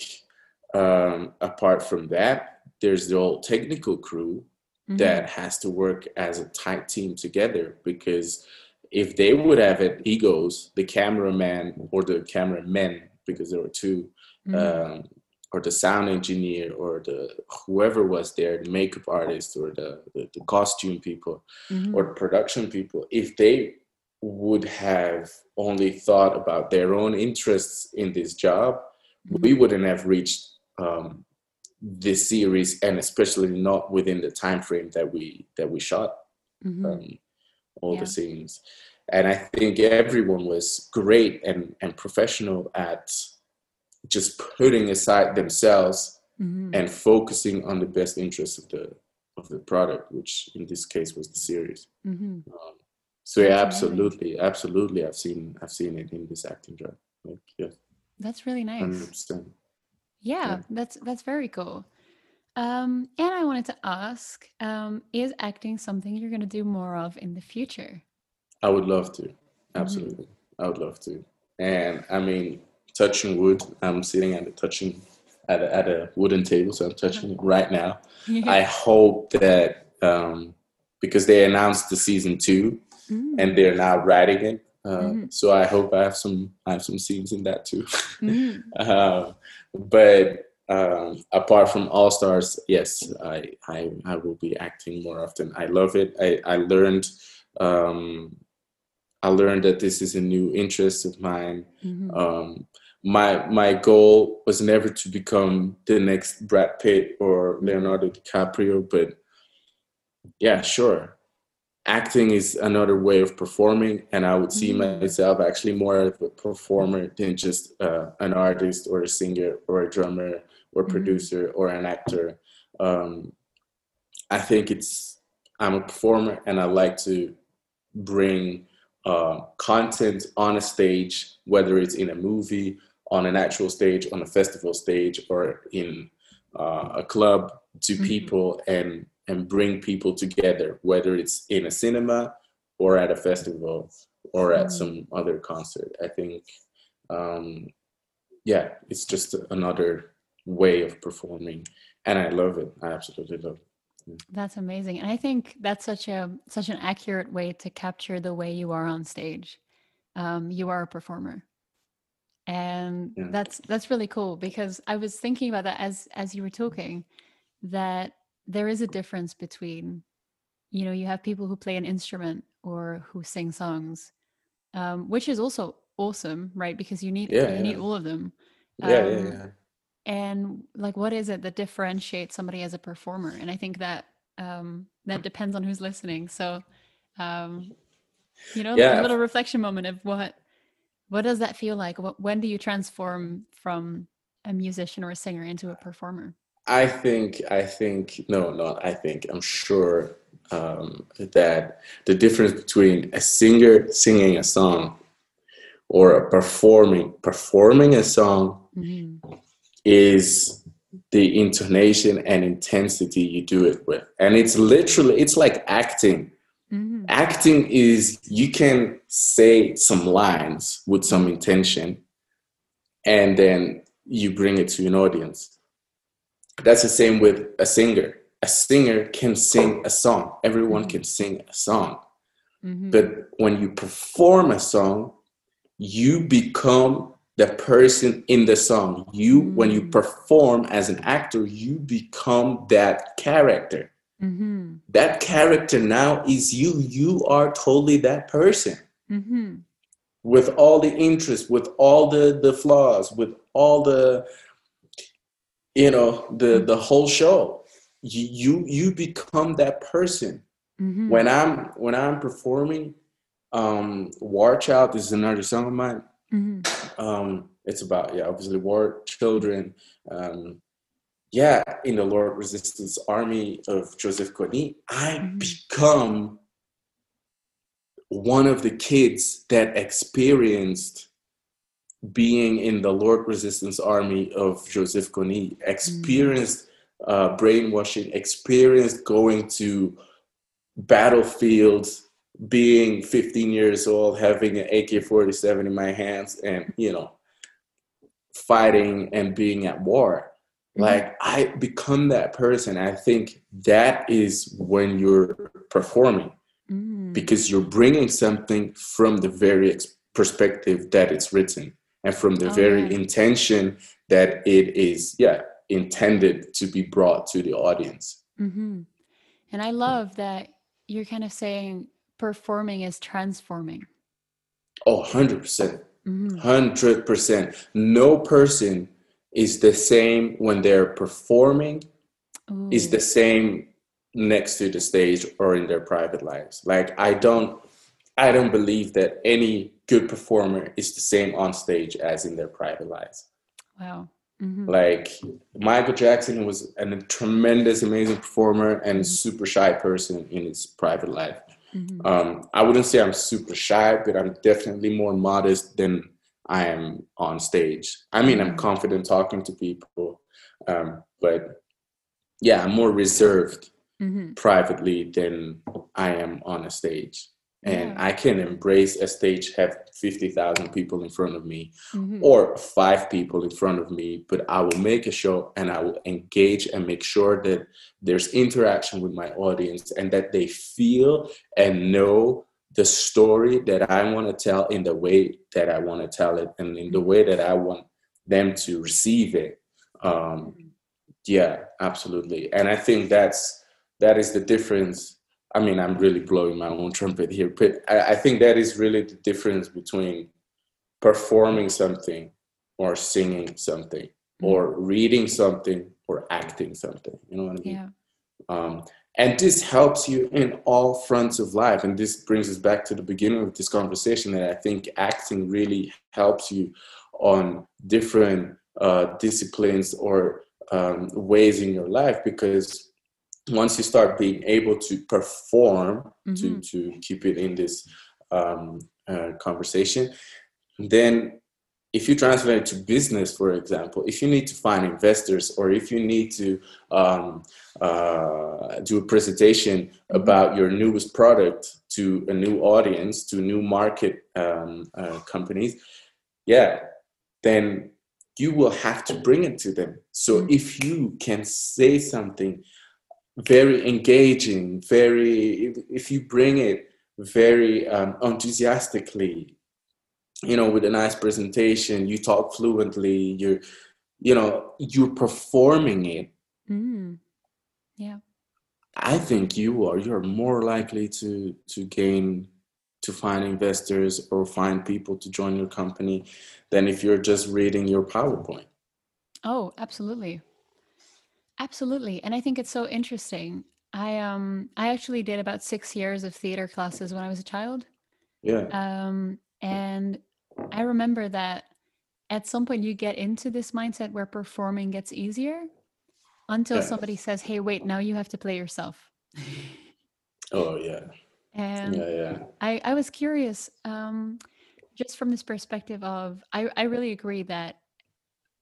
Speaker 2: um, apart from that, there's the whole technical crew mm-hmm. that has to work as a tight team together because if they would have had egos, the cameraman or the cameramen, because there were 2 mm-hmm. um, or the sound engineer or the whoever was there, the makeup artist or the, the, the costume people mm-hmm. or the production people, if they would have only thought about their own interests in this job, we wouldn't have reached um, this series, and especially not within the time frame that we that we shot mm-hmm. um, all yeah. the scenes. and I think everyone was great and, and professional at just putting aside themselves mm-hmm. and focusing on the best interests of the of the product, which in this case was the series. Mm-hmm. Um, so yeah, absolutely, absolutely, I've seen I've seen it in this acting job. Like, yeah,
Speaker 1: that's really nice. 100%. Yeah, yeah, that's that's very cool. Um, and I wanted to ask, um, is acting something you're going to do more of in the future?
Speaker 2: I would love to. Mm-hmm. Absolutely. Mm-hmm. I would love to. And I mean, touching wood, I'm sitting at a touching at a, at a wooden table, so I'm touching it right now. I hope that um, because they announced the season 2 mm. and they're now writing it. Uh, mm. So I hope I have some I have some scenes in that too. Mm. uh, but um, apart from All Stars, yes, I, I I will be acting more often. I love it. I I learned um, I learned that this is a new interest of mine. Mm-hmm. Um, my my goal was never to become the next Brad Pitt or Leonardo DiCaprio, but yeah, sure. Acting is another way of performing, and I would see mm-hmm. myself actually more of a performer than just uh, an artist or a singer or a drummer or mm-hmm. producer or an actor. Um, I think it's I'm a performer, and I like to bring uh, content on a stage, whether it's in a movie, on an actual stage, on a festival stage, or in uh, a club, to mm-hmm. people and and bring people together, whether it's in a cinema or at a festival or at mm-hmm. some other concert. I think, um, yeah, it's just another way of performing, and I love it. I absolutely love it.
Speaker 1: That's amazing. And I think that's such a such an accurate way to capture the way you are on stage. Um, you are a performer. And yeah. that's that's really cool because I was thinking about that as as you were talking, that there is a difference between, you know, you have people who play an instrument or who sing songs, um, which is also awesome, right? Because you need yeah, you yeah. need all of them.
Speaker 2: Um, yeah, yeah, yeah
Speaker 1: and like what is it that differentiates somebody as a performer and i think that um that depends on who's listening so um you know yeah. a little reflection moment of what what does that feel like what, when do you transform from a musician or a singer into a performer
Speaker 2: i think i think no not i think i'm sure um, that the difference between a singer singing a song or a performing performing a song mm-hmm is the intonation and intensity you do it with. And it's literally, it's like acting. Mm-hmm. Acting is you can say some lines with some intention and then you bring it to an audience. That's the same with a singer. A singer can sing a song, everyone mm-hmm. can sing a song. Mm-hmm. But when you perform a song, you become the person in the song. You, mm-hmm. when you mm. perform as an actor, you become that character. Mm-hmm. That character now is you. You are totally that person. Mm-hmm. With all the interest, with all the the flaws, with all the you know the mm. the whole show. You you, you become that person. Mm-hmm. When I'm when I'm performing, um, War Child is another song of mine Mm-hmm. Um, it's about yeah, obviously war, children. Um, yeah, in the Lord Resistance Army of Joseph Kony, I mm-hmm. become one of the kids that experienced being in the Lord Resistance Army of Joseph Kony, experienced mm-hmm. uh, brainwashing, experienced going to battlefields being 15 years old, having an AK 47 in my hands, and you know, fighting and being at war. Mm-hmm. Like, I become that person. I think that is when you're performing mm. because you're bringing something from the very perspective that it's written and from the oh, very yeah. intention that it is, yeah, intended to be brought to the audience.
Speaker 1: Mm-hmm. And I love that you're kind of saying performing is transforming.
Speaker 2: Oh, 100%. percent 100%. Mm-hmm. No person is the same when they're performing, Ooh. is the same next to the stage or in their private lives. Like, I don't, I don't believe that any good performer is the same on stage as in their private lives.
Speaker 1: Wow.
Speaker 2: Mm-hmm. Like Michael Jackson was a tremendous, amazing performer and mm-hmm. super shy person in his private life. Mm-hmm. Um, I wouldn't say I'm super shy, but I'm definitely more modest than I am on stage. I mean, I'm mm-hmm. confident talking to people, um, but yeah, I'm more reserved mm-hmm. privately than I am on a stage and yeah. I can embrace a stage have 50,000 people in front of me mm-hmm. or five people in front of me but I will make a show and I will engage and make sure that there's interaction with my audience and that they feel and know the story that I want to tell in the way that I want to tell it and in the way that I want them to receive it um, mm-hmm. yeah absolutely and I think that's that is the difference I mean, I'm really blowing my own trumpet here, but I, I think that is really the difference between performing something or singing something mm-hmm. or reading something or acting something. You know what I mean? Yeah. Um, and this helps you in all fronts of life. And this brings us back to the beginning of this conversation that I think acting really helps you on different uh, disciplines or um, ways in your life because once you start being able to perform mm-hmm. to to keep it in this um, uh, conversation then if you translate it to business for example if you need to find investors or if you need to um, uh, do a presentation mm-hmm. about your newest product to a new audience to new market um, uh, companies yeah then you will have to bring it to them so mm-hmm. if you can say something very engaging, very, if, if you bring it very um, enthusiastically, you know, with a nice presentation, you talk fluently, you're, you know, you're performing it.
Speaker 1: Mm. Yeah.
Speaker 2: I think you are, you're more likely to, to gain, to find investors or find people to join your company than if you're just reading your PowerPoint.
Speaker 1: Oh, absolutely. Absolutely. And I think it's so interesting. I um I actually did about 6 years of theater classes when I was a child.
Speaker 2: Yeah.
Speaker 1: Um and I remember that at some point you get into this mindset where performing gets easier until yeah. somebody says, "Hey, wait, now you have to play yourself."
Speaker 2: oh, yeah.
Speaker 1: And yeah, yeah. I I was curious um just from this perspective of I I really agree that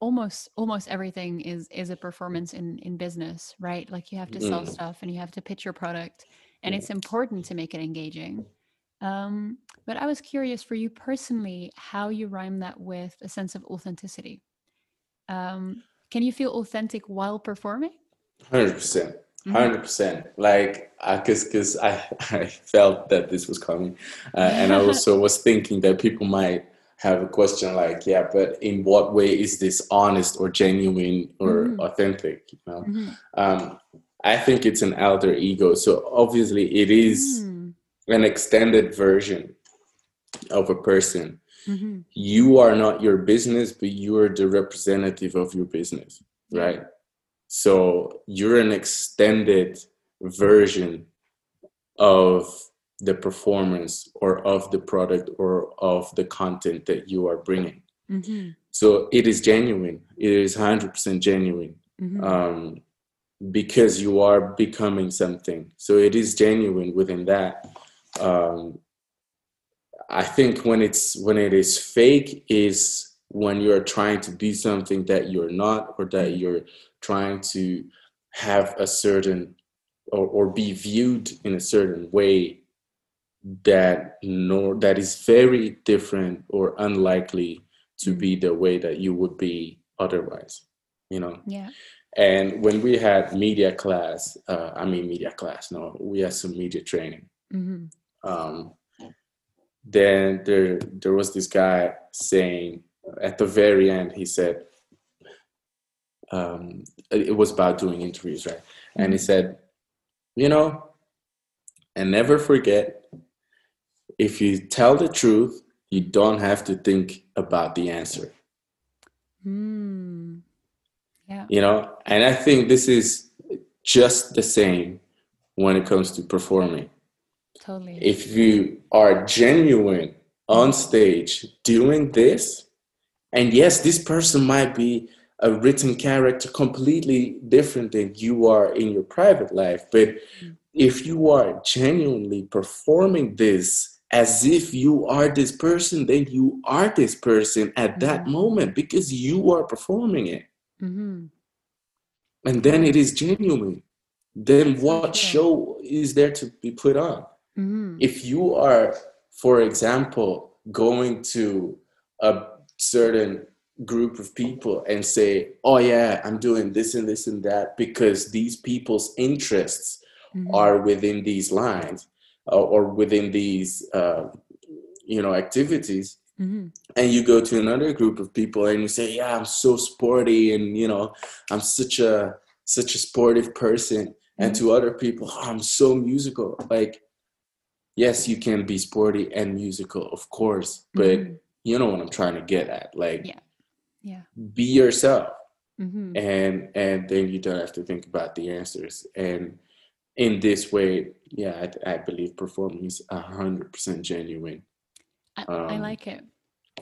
Speaker 1: almost almost everything is is a performance in in business right? Like you have to sell mm. stuff and you have to pitch your product and it's important to make it engaging. Um, but i was curious for you personally how you rhyme that with a sense of authenticity. Um, can you feel authentic while performing?
Speaker 2: 100% 100% mm-hmm. like because because I, I felt that this was coming uh, and i also was thinking that people might have a question like, yeah, but in what way is this honest or genuine or mm-hmm. authentic? You know, mm-hmm. um, I think it's an alter ego. So obviously, it is mm. an extended version of a person. Mm-hmm. You are not your business, but you are the representative of your business, right? So you're an extended version of the performance or of the product or of the content that you are bringing. Mm-hmm. So it is genuine. It is 100% genuine mm-hmm. um, because you are becoming something. So it is genuine within that. Um, I think when it's when it is fake is when you're trying to be something that you're not or that mm-hmm. you're trying to have a certain or, or be viewed in a certain way that no that is very different or unlikely to mm-hmm. be the way that you would be otherwise you know
Speaker 1: yeah
Speaker 2: and when we had media class uh, i mean media class no we had some media training mm-hmm. um, then there there was this guy saying at the very end he said um, it was about doing interviews right mm-hmm. and he mm-hmm. said you know and never forget if you tell the truth, you don't have to think about the answer.
Speaker 1: Mm.
Speaker 2: Yeah. You know, and I think this is just the same when it comes to performing.
Speaker 1: totally
Speaker 2: if you are genuine on stage doing this and yes this person might be a written character completely different than you are in your private life but mm. if you are genuinely performing this as if you are this person then you are this person at mm-hmm. that moment because you are performing it mm-hmm. and then it is genuine then what show is there to be put on mm-hmm. if you are for example going to a certain group of people and say oh yeah i'm doing this and this and that because these people's interests mm-hmm. are within these lines uh, or within these uh, you know activities mm-hmm. and you go to another group of people and you say yeah i'm so sporty and you know i'm such a such a sportive person and mm-hmm. to other people oh, i'm so musical like yes you can be sporty and musical of course but mm-hmm. you know what i'm trying to get at like
Speaker 1: yeah yeah
Speaker 2: be yourself mm-hmm. and and then you don't have to think about the answers and in this way yeah i, I believe performing is 100% genuine.
Speaker 1: I, um, I like it.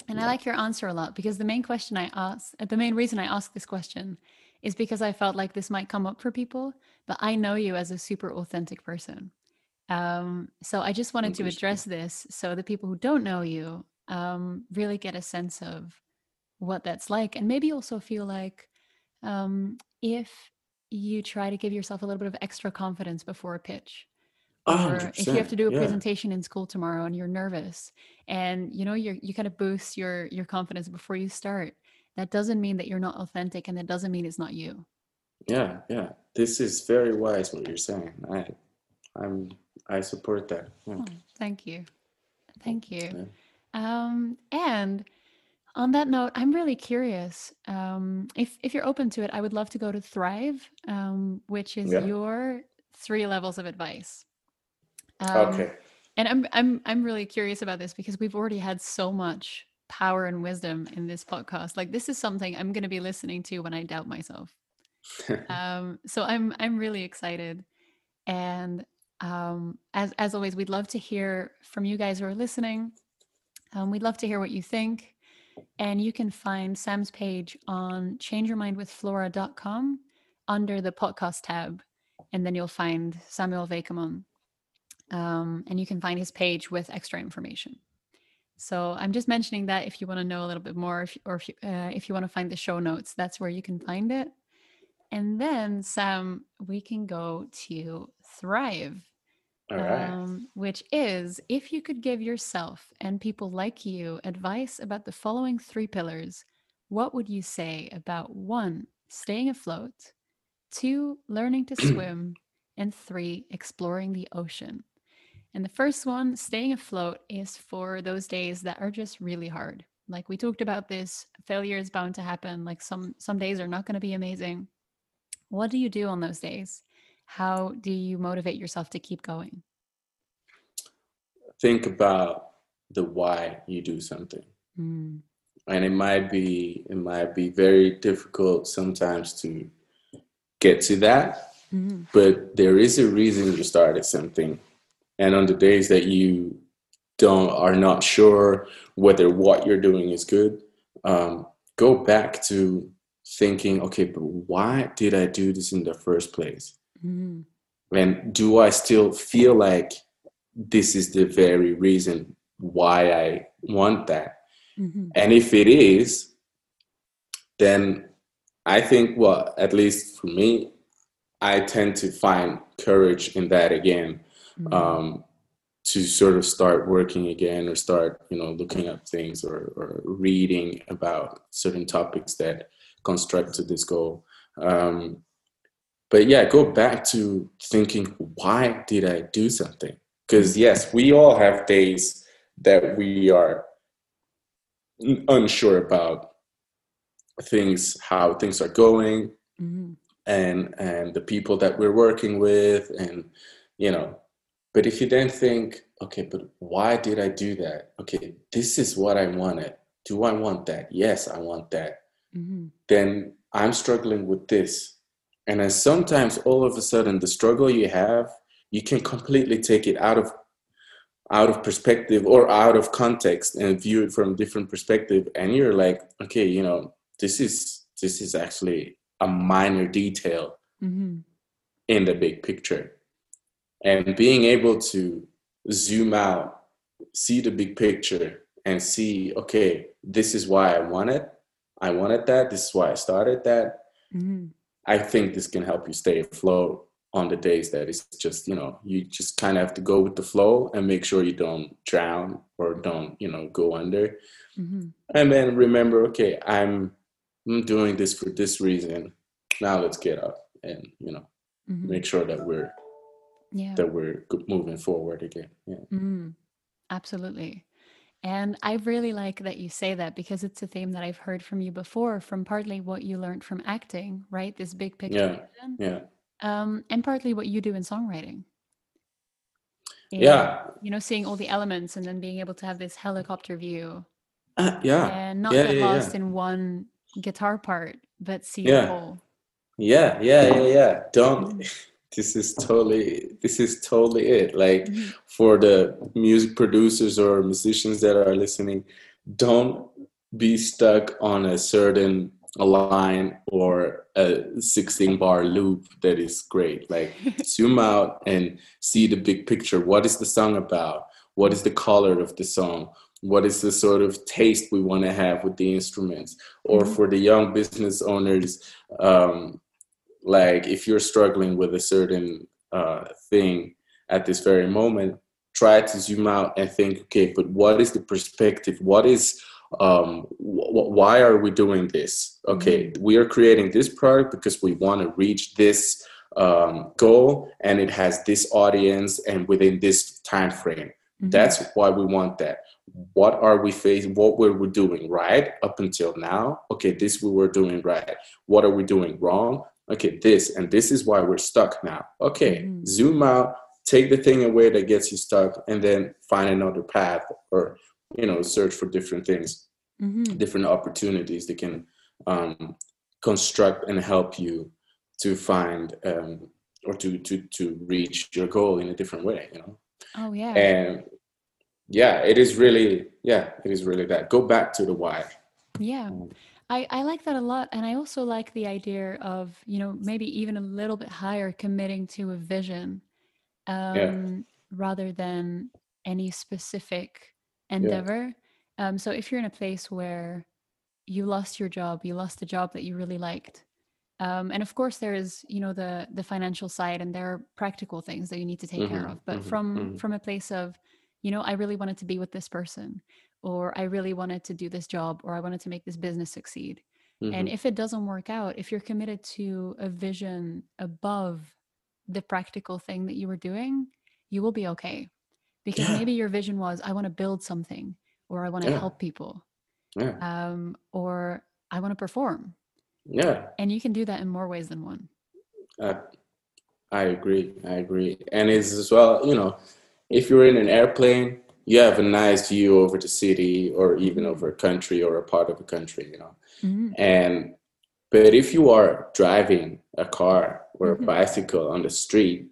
Speaker 1: And yeah. i like your answer a lot because the main question i asked the main reason i asked this question is because i felt like this might come up for people but i know you as a super authentic person. Um, so I just wanted to address this so the people who don't know you um, really get a sense of what that's like, and maybe also feel like um, if you try to give yourself a little bit of extra confidence before a pitch, or if you have to do a yeah. presentation in school tomorrow and you're nervous, and you know you you kind of boost your your confidence before you start. That doesn't mean that you're not authentic, and that doesn't mean it's not you.
Speaker 2: Yeah, yeah. This is very wise what you're saying. I, I'm I support that. Yeah. Oh,
Speaker 1: thank you. Thank you. Yeah. Um, and on that note, I'm really curious. Um, if if you're open to it, I would love to go to Thrive, um, which is yeah. your three levels of advice.
Speaker 2: Um, okay.
Speaker 1: And I'm I'm I'm really curious about this because we've already had so much power and wisdom in this podcast. Like this is something I'm going to be listening to when I doubt myself. um, so I'm I'm really excited, and um, as, as always, we'd love to hear from you guys who are listening. Um, we'd love to hear what you think. And you can find Sam's page on changeyourmindwithflora.com under the podcast tab. And then you'll find Samuel Wakeman. Um, and you can find his page with extra information. So I'm just mentioning that if you want to know a little bit more, if, or if you, uh, if you want to find the show notes, that's where you can find it. And then, Sam, we can go to Thrive um, which is if you could give yourself and people like you advice about the following three pillars, what would you say about one, staying afloat, two, learning to swim, and three, exploring the ocean? And the first one, staying afloat, is for those days that are just really hard. Like we talked about this, failure is bound to happen. Like some some days are not going to be amazing. What do you do on those days? How do you motivate yourself to keep going?
Speaker 2: Think about the why you do something. Mm. And it might be it might be very difficult sometimes to get to that. Mm. But there is a reason you started something. And on the days that you don't are not sure whether what you're doing is good, um, go back to thinking, okay, but why did I do this in the first place? Mm. And do I still feel like this is the very reason why I want that? Mm-hmm. And if it is, then I think, well, at least for me, I tend to find courage in that again. Mm-hmm. Um, to sort of start working again or start you know looking up things or, or reading about certain topics that construct to this goal um, but yeah go back to thinking why did i do something? Because yes we all have days that we are unsure about things how things are going mm-hmm. and and the people that we're working with and you know. But if you then think okay but why did i do that? Okay this is what i wanted. Do i want that? Yes i want that. Mm-hmm. then i'm struggling with this and then sometimes all of a sudden, the struggle you have, you can completely take it out of out of perspective or out of context and view it from a different perspective and you're like okay you know this is this is actually a minor detail mm-hmm. in the big picture and being able to zoom out see the big picture and see okay this is why i wanted i wanted that this is why i started that mm-hmm. I think this can help you stay afloat on the days that it's just you know you just kind of have to go with the flow and make sure you don't drown or don't you know go under mm-hmm. and then remember okay i'm i'm doing this for this reason now let's get up and you know mm-hmm. make sure that we're yeah that we're moving forward again yeah mm-hmm.
Speaker 1: absolutely and I really like that you say that because it's a theme that I've heard from you before, from partly what you learned from acting, right? This big picture.
Speaker 2: Yeah. Yeah
Speaker 1: um, and partly what you do in songwriting.
Speaker 2: And, yeah.
Speaker 1: You know, seeing all the elements and then being able to have this helicopter view.
Speaker 2: Uh, yeah.
Speaker 1: And not
Speaker 2: yeah,
Speaker 1: get
Speaker 2: yeah,
Speaker 1: lost in one guitar part, but see the whole.
Speaker 2: Yeah, yeah, yeah, yeah. Don't. This is totally. This is totally it. Like mm-hmm. for the music producers or musicians that are listening, don't be stuck on a certain line or a 16 bar loop that is great. Like zoom out and see the big picture. What is the song about? What is the color of the song? What is the sort of taste we want to have with the instruments? Or mm-hmm. for the young business owners, um, like if you're struggling with a certain uh, thing at this very moment, try to zoom out and think, okay, but what is the perspective? What is um, wh- why are we doing this? Okay, mm-hmm. we are creating this product because we want to reach this um, goal, and it has this audience and within this time frame. Mm-hmm. That's why we want that. What are we facing? What were we doing right up until now? Okay, this we were doing right. What are we doing wrong? Okay, this and this is why we're stuck now. Okay, mm-hmm. zoom out, take the thing away that gets you stuck, and then find another path or you know search for different things mm-hmm. different opportunities that can um, construct and help you to find um, or to to to reach your goal in a different way you know
Speaker 1: oh yeah
Speaker 2: and yeah it is really yeah it is really that go back to the why
Speaker 1: yeah mm. I, I like that a lot and i also like the idea of you know maybe even a little bit higher committing to a vision um, yeah. rather than any specific endeavor. Yeah. Um, so if you're in a place where you lost your job, you lost a job that you really liked, um, and of course there is you know the the financial side and there are practical things that you need to take mm-hmm, care of. But mm-hmm, from mm-hmm. from a place of you know I really wanted to be with this person, or I really wanted to do this job, or I wanted to make this business succeed. And mm-hmm. if it doesn't work out, if you're committed to a vision above the practical thing that you were doing, you will be okay because yeah. maybe your vision was i want to build something or i want to yeah. help people
Speaker 2: yeah.
Speaker 1: um, or i want to perform
Speaker 2: yeah
Speaker 1: and you can do that in more ways than one
Speaker 2: uh, i agree i agree and it's as well you know if you're in an airplane you have a nice view over the city or even over a country or a part of a country you know mm-hmm. and but if you are driving a car or mm-hmm. a bicycle on the street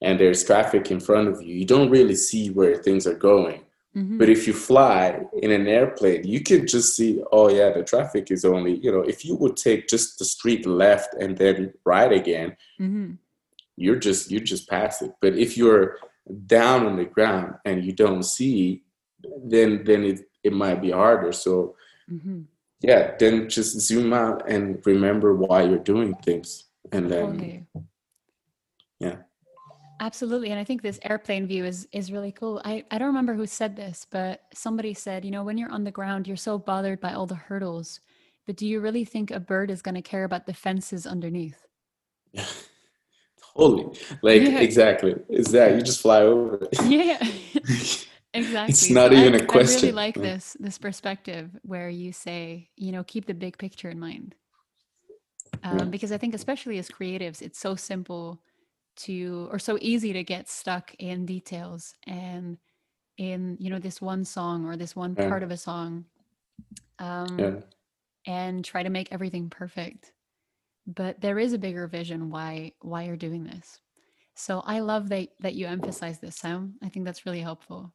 Speaker 2: and there's traffic in front of you, you don't really see where things are going. Mm-hmm. But if you fly in an airplane, you can just see, oh yeah, the traffic is only, you know, if you would take just the street left and then right again, mm-hmm. you're just you just pass it. But if you're down on the ground and you don't see, then then it, it might be harder. So mm-hmm. yeah, then just zoom out and remember why you're doing things. And then okay. yeah.
Speaker 1: Absolutely. And I think this airplane view is is really cool. I, I don't remember who said this, but somebody said, you know, when you're on the ground, you're so bothered by all the hurdles. But do you really think a bird is going to care about the fences underneath?
Speaker 2: totally. Like yeah. exactly. Is that you just fly over
Speaker 1: it. Yeah. exactly.
Speaker 2: It's not so even
Speaker 1: I,
Speaker 2: a question.
Speaker 1: I really like this this perspective where you say, you know, keep the big picture in mind. Um, yeah. Because I think, especially as creatives, it's so simple to or so easy to get stuck in details and in you know this one song or this one yeah. part of a song um and try to make everything perfect but there is a bigger vision why why you're doing this so i love that that you emphasize this sam i think that's really helpful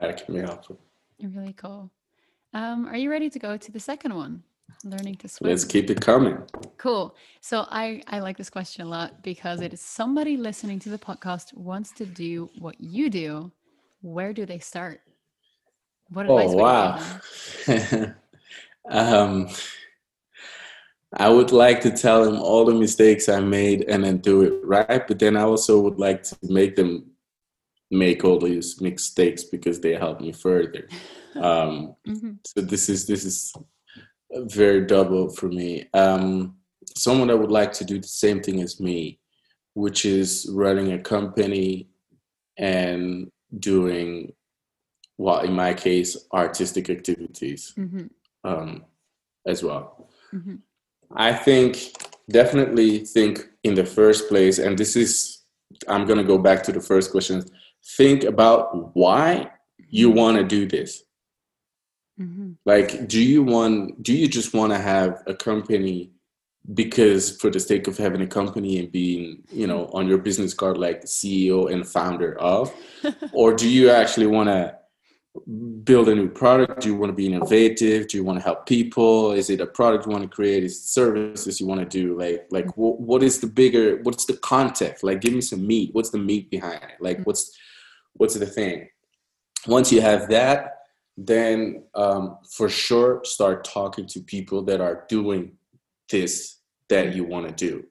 Speaker 2: That can be helpful.
Speaker 1: Really cool. Um, are you ready to go to the second one? Learning to swim.
Speaker 2: Let's keep it coming.
Speaker 1: Cool. So I I like this question a lot because it is somebody listening to the podcast wants to do what you do. Where do they start?
Speaker 2: What advice oh, wow. um, I would like to tell them all the mistakes I made and then do it right. But then I also would like to make them make all these mistakes because they help me further. Um, mm-hmm. So this is this is very double for me. Um, someone that would like to do the same thing as me, which is running a company and doing, well, in my case, artistic activities mm-hmm. um, as well. Mm-hmm. I think definitely think in the first place, and this is, I'm going to go back to the first question. Think about why you want to do this. Mm-hmm. Like, do you want, do you just want to have a company because for the sake of having a company and being, you know, on your business card, like CEO and founder of? or do you actually want to build a new product? Do you want to be innovative? Do you want to help people? Is it a product you want to create? Is it services you want to do? Like, like what, what is the bigger, what's the context? Like, give me some meat. What's the meat behind it? Like, what's, what's the thing? Once you have that, then um, for sure start talking to people that are doing this that you want to do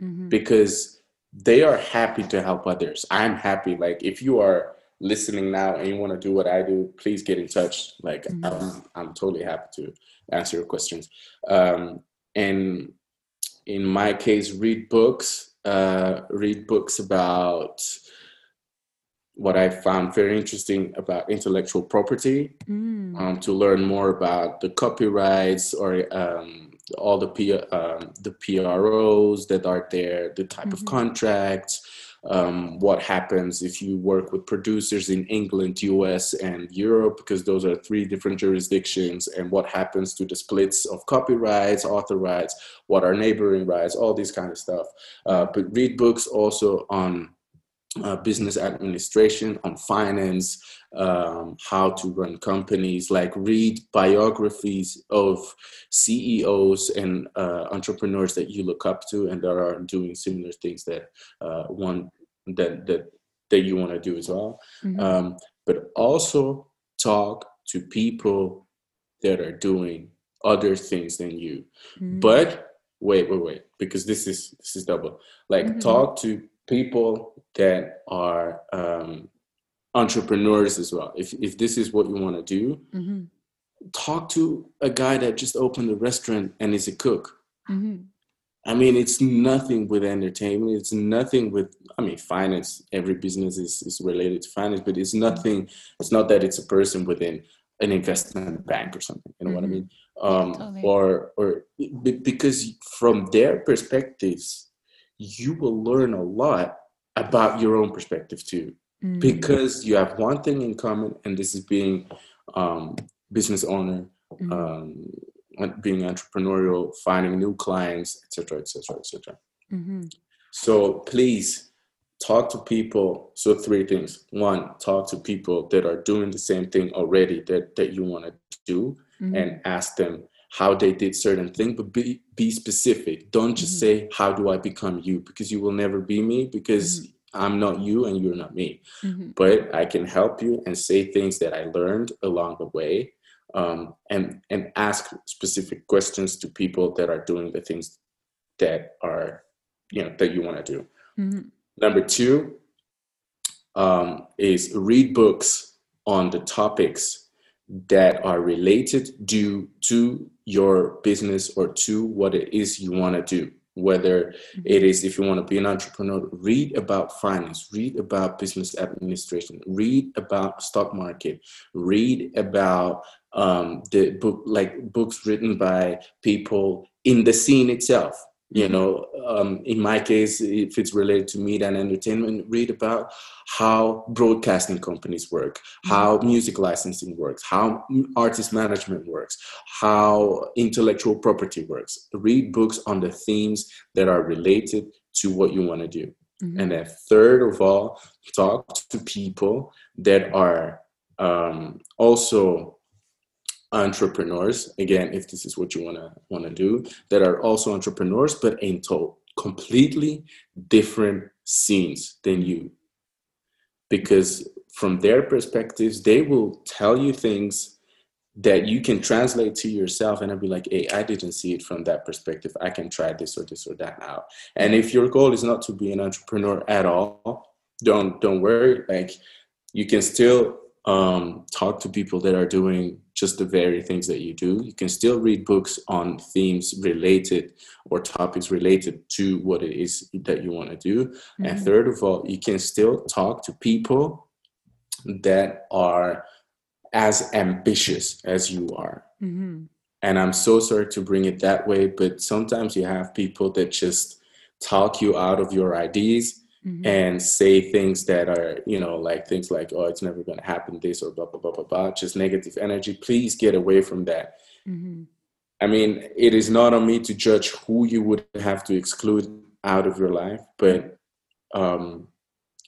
Speaker 2: mm-hmm. because they are happy to help others i'm happy like if you are listening now and you want to do what i do please get in touch like mm-hmm. I'm, I'm totally happy to answer your questions um, and in my case read books uh, read books about what I found very interesting about intellectual property mm. um, to learn more about the copyrights or um, all the P, um, the PROs that are there, the type mm-hmm. of contracts, um, what happens if you work with producers in England, US, and Europe, because those are three different jurisdictions, and what happens to the splits of copyrights, author rights, what are neighboring rights, all these kind of stuff. Uh, but read books also on uh, business administration, on finance, um, how to run companies, like read biographies of CEOs and uh, entrepreneurs that you look up to and that are doing similar things that uh, one that that that you want to do as well. Mm-hmm. Um, but also talk to people that are doing other things than you. Mm-hmm. But wait, wait, wait, because this is this is double. Like mm-hmm. talk to people that are um, entrepreneurs as well. If if this is what you want to do, mm-hmm. talk to a guy that just opened a restaurant and is a cook. Mm-hmm. I mean, it's nothing with entertainment. It's nothing with. I mean, finance. Every business is is related to finance, but it's nothing. It's not that it's a person within an investment bank or something. You know mm-hmm. what I mm-hmm. mean? Um, totally. Or or because from their perspectives, you will learn a lot about your own perspective too mm. because you have one thing in common and this is being um, business owner mm. um, being entrepreneurial finding new clients etc etc etc so please talk to people so three things one talk to people that are doing the same thing already that that you want to do mm-hmm. and ask them how they did certain things, but be be specific. Don't just mm-hmm. say how do I become you because you will never be me because mm-hmm. I'm not you and you're not me. Mm-hmm. But I can help you and say things that I learned along the way, um, and and ask specific questions to people that are doing the things that are you know that you want to do. Mm-hmm. Number two um, is read books on the topics that are related due to your business or to what it is you want to do whether mm-hmm. it is if you want to be an entrepreneur read about finance read about business administration read about stock market read about um, the book like books written by people in the scene itself you know um, in my case if it's related to media and entertainment read about how broadcasting companies work mm-hmm. how music licensing works how artist management works how intellectual property works read books on the themes that are related to what you want to do mm-hmm. and then third of all talk to people that are um, also entrepreneurs again if this is what you want to want to do that are also entrepreneurs but in to- completely different scenes than you because from their perspectives they will tell you things that you can translate to yourself and I'll be like, hey, I didn't see it from that perspective. I can try this or this or that out. And if your goal is not to be an entrepreneur at all, don't don't worry. Like you can still um, talk to people that are doing just the very things that you do. You can still read books on themes related or topics related to what it is that you want to do. Mm-hmm. And third of all, you can still talk to people that are as ambitious as you are. Mm-hmm. And I'm so sorry to bring it that way, but sometimes you have people that just talk you out of your ideas mm-hmm. and say things that are, you know, like things like, oh, it's never going to happen, this or blah, blah, blah, blah, blah, just negative energy. Please get away from that. Mm-hmm. I mean, it is not on me to judge who you would have to exclude out of your life, but um,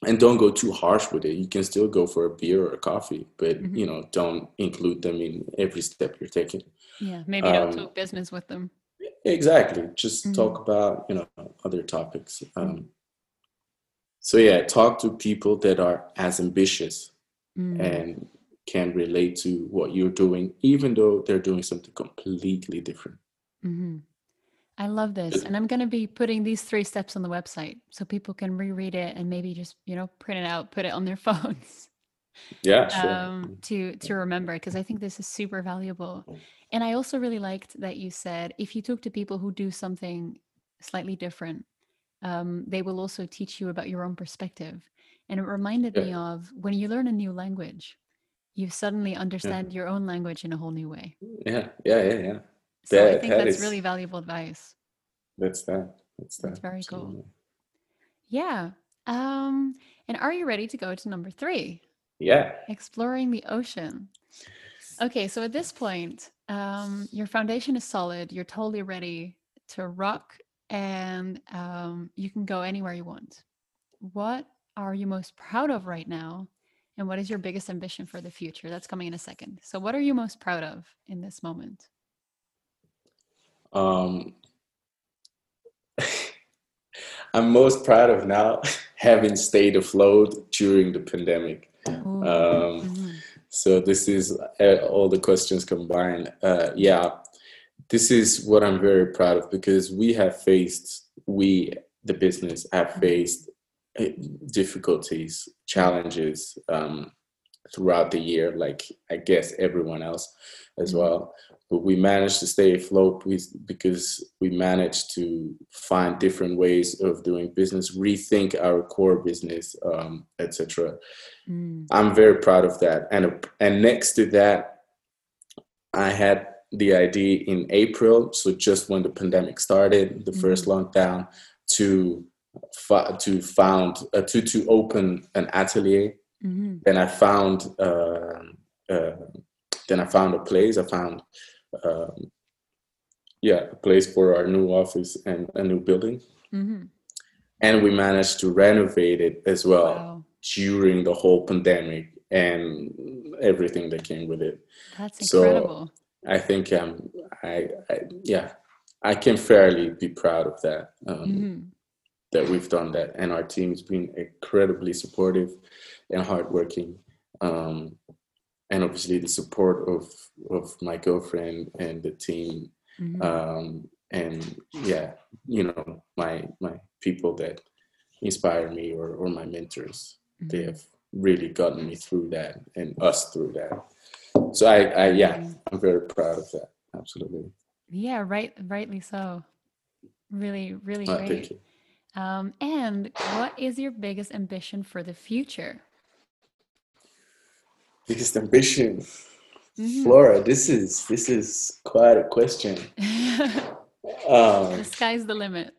Speaker 2: and don't go too harsh with it you can still go for a beer or a coffee but mm-hmm. you know don't include them in every step you're taking
Speaker 1: yeah maybe um, don't talk business with them
Speaker 2: exactly just mm-hmm. talk about you know other topics um. So yeah talk to people that are as ambitious mm. and can relate to what you're doing even though they're doing something completely different mm-hmm.
Speaker 1: I love this. And I'm going to be putting these three steps on the website so people can reread it and maybe just, you know, print it out, put it on their phones.
Speaker 2: Yeah, sure.
Speaker 1: Um, to to remember because I think this is super valuable. And I also really liked that you said if you talk to people who do something slightly different, um, they will also teach you about your own perspective. And it reminded yeah. me of when you learn a new language, you suddenly understand yeah. your own language in a whole new way.
Speaker 2: Yeah, yeah, yeah, yeah.
Speaker 1: So that, I think that that's is, really valuable advice.
Speaker 2: That's that. That's that.
Speaker 1: That's very Absolutely. cool. Yeah. Um, and are you ready to go to number three?
Speaker 2: Yeah.
Speaker 1: Exploring the ocean. Okay, so at this point, um, your foundation is solid. You're totally ready to rock, and um, you can go anywhere you want. What are you most proud of right now? And what is your biggest ambition for the future? That's coming in a second. So, what are you most proud of in this moment?
Speaker 2: Um, I'm most proud of now having stayed afloat during the pandemic. Um, mm-hmm. So this is uh, all the questions combined. Uh, yeah, this is what I'm very proud of because we have faced, we the business have mm-hmm. faced uh, difficulties, challenges um, throughout the year, like I guess everyone else as mm-hmm. well but we managed to stay afloat because we managed to find different ways of doing business rethink our core business um, etc mm. i'm very proud of that and and next to that i had the idea in april so just when the pandemic started the mm. first lockdown to to found uh, to to open an atelier mm-hmm. then i found uh, uh, then i found a place i found um, yeah, a place for our new office and a new building. Mm-hmm. And we managed to renovate it as well wow. during the whole pandemic and everything that came with it.
Speaker 1: That's incredible.
Speaker 2: So I think um, I, I yeah, I can fairly be proud of that. Um, mm-hmm. That we've done that, and our team's been incredibly supportive and hardworking. Um, and obviously the support of of my girlfriend and the team mm-hmm. um, and yeah you know my my people that inspire me or or my mentors mm-hmm. they have really gotten me through that and us through that so i i yeah i'm very proud of that. Absolutely.
Speaker 1: Yeah right rightly so. Really really uh, great. um, and what is your biggest ambition for the future?
Speaker 2: Biggest ambition? Mm-hmm. flora this is this is quite a question.
Speaker 1: Um, the sky's the limit.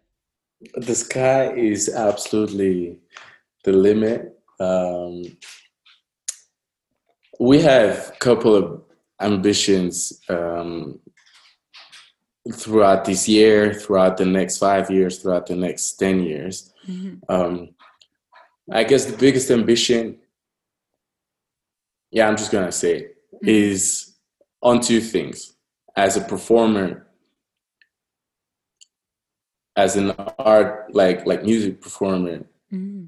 Speaker 2: the sky is absolutely the limit. Um, we have a couple of ambitions um, throughout this year throughout the next five years throughout the next 10 years mm-hmm. um, i guess the biggest ambition yeah, I'm just gonna say mm-hmm. is on two things. As a performer, as an art like like music performer, mm-hmm.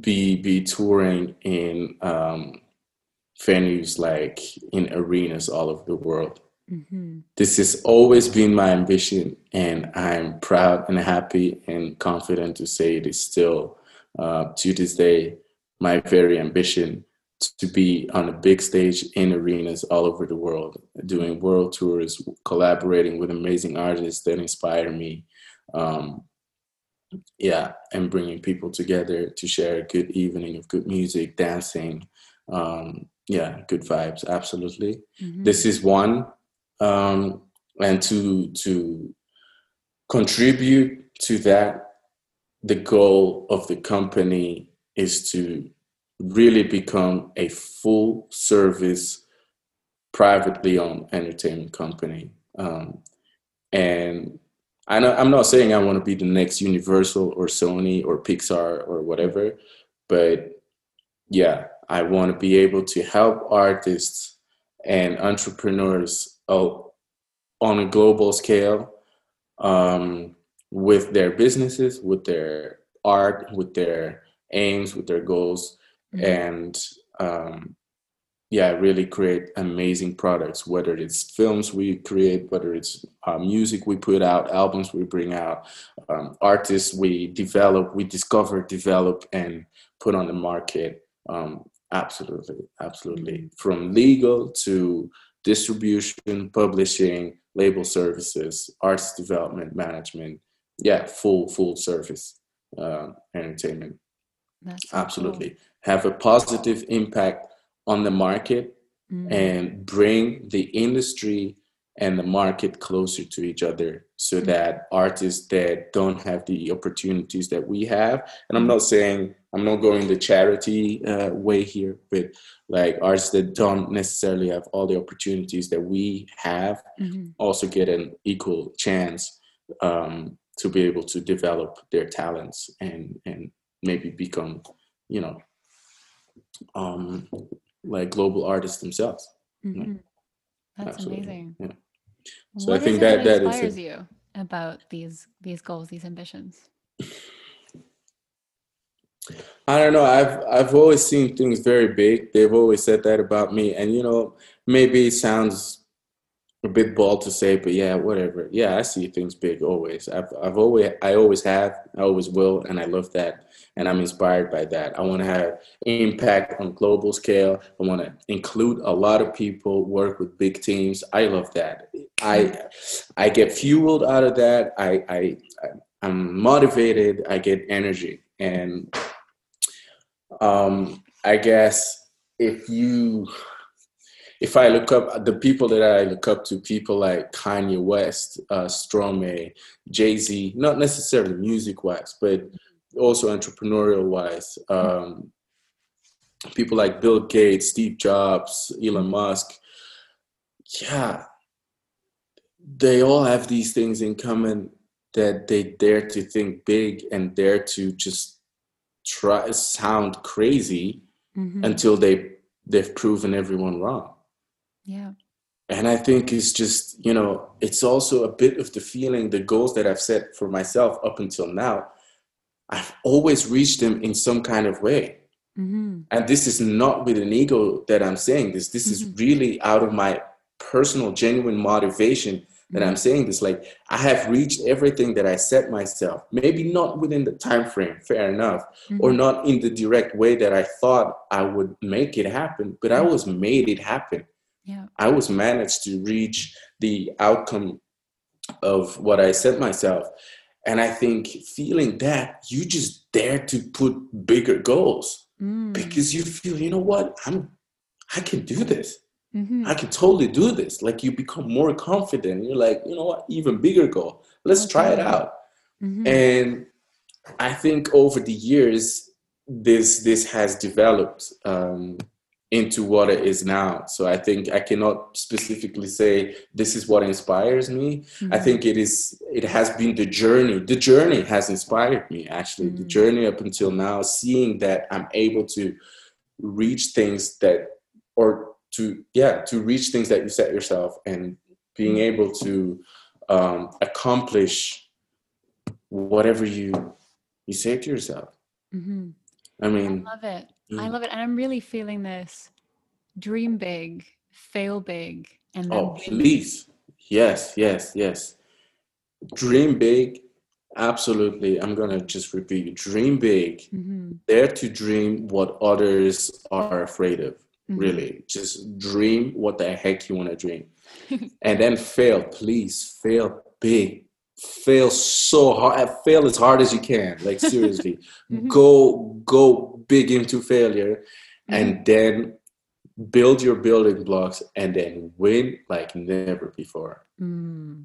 Speaker 2: be be touring in um, venues like in arenas all over the world. Mm-hmm. This has always been my ambition, and I'm proud and happy and confident to say it is still uh, to this day my very ambition to be on a big stage in arenas all over the world, doing world tours, collaborating with amazing artists that inspire me. Um, yeah, and bringing people together to share a good evening of good music, dancing. Um, yeah, good vibes, absolutely. Mm-hmm. This is one, um, and to to contribute to that, the goal of the company is to really become a full service privately owned entertainment company um, and I am not saying I want to be the next Universal or Sony or Pixar or whatever, but yeah, I want to be able to help artists and entrepreneurs on a global scale um, with their businesses, with their art, with their aims, with their goals, mm-hmm. and um, yeah, really create amazing products. Whether it's films we create, whether it's uh, music we put out, albums we bring out, um, artists we develop, we discover, develop, and put on the market. Um, absolutely, absolutely. Mm-hmm. From legal to distribution, publishing, label services, arts development, management. Yeah, full full service uh, entertainment. That's absolutely. Cool have a positive impact on the market mm-hmm. and bring the industry and the market closer to each other so mm-hmm. that artists that don't have the opportunities that we have and i'm not saying i'm not going the charity uh, way here but like artists that don't necessarily have all the opportunities that we have mm-hmm. also get an equal chance um, to be able to develop their talents and and maybe become you know um, like global artists themselves.
Speaker 1: Mm-hmm. That's Absolutely. amazing. Yeah. So what I think that that inspires you about these these goals, these ambitions.
Speaker 2: I don't know. I've I've always seen things very big. They've always said that about me, and you know, maybe it sounds a bit bold to say, but yeah, whatever. Yeah, I see things big always. I've I've always I always have, I always will, and I love that, and I'm inspired by that. I want to have impact on global scale. I want to include a lot of people, work with big teams. I love that. I I get fueled out of that. I I I'm motivated. I get energy, and um, I guess if you if I look up the people that I look up to, people like Kanye West, uh, Stromae, Jay Z, not necessarily music wise, but also entrepreneurial wise. Um, people like Bill Gates, Steve Jobs, Elon Musk. Yeah, they all have these things in common that they dare to think big and dare to just try sound crazy mm-hmm. until they they've proven everyone wrong.
Speaker 1: Yeah.
Speaker 2: And I think it's just, you know, it's also a bit of the feeling, the goals that I've set for myself up until now. I've always reached them in some kind of way. Mm-hmm. And this is not with an ego that I'm saying this. This mm-hmm. is really out of my personal, genuine motivation that I'm mm-hmm. saying this. Like I have reached everything that I set myself. Maybe not within the time frame, fair enough, mm-hmm. or not in the direct way that I thought I would make it happen, but I mm-hmm. was made it happen
Speaker 1: yeah.
Speaker 2: I was managed to reach the outcome of what I set myself. And I think feeling that you just dare to put bigger goals mm. because you feel, you know what, I'm I can do this. Mm-hmm. I can totally do this. Like you become more confident. You're like, you know what, even bigger goal. Let's okay. try it out. Mm-hmm. And I think over the years, this this has developed. Um, into what it is now. So I think I cannot specifically say this is what inspires me. Mm-hmm. I think it is it has been the journey. The journey has inspired me actually. Mm-hmm. The journey up until now seeing that I'm able to reach things that or to yeah to reach things that you set yourself and being able to um, accomplish whatever you you say to yourself mm-hmm. i mean
Speaker 1: i love it mm. i love it and i'm really feeling this dream big fail big and
Speaker 2: oh please yes yes yes dream big absolutely i'm gonna just repeat dream big mm-hmm. dare to dream what others are afraid of mm-hmm. really just dream what the heck you want to dream and then fail please fail big fail so hard fail as hard as you can like seriously mm-hmm. go go big into failure mm-hmm. and then build your building blocks and then win like never before mm-hmm.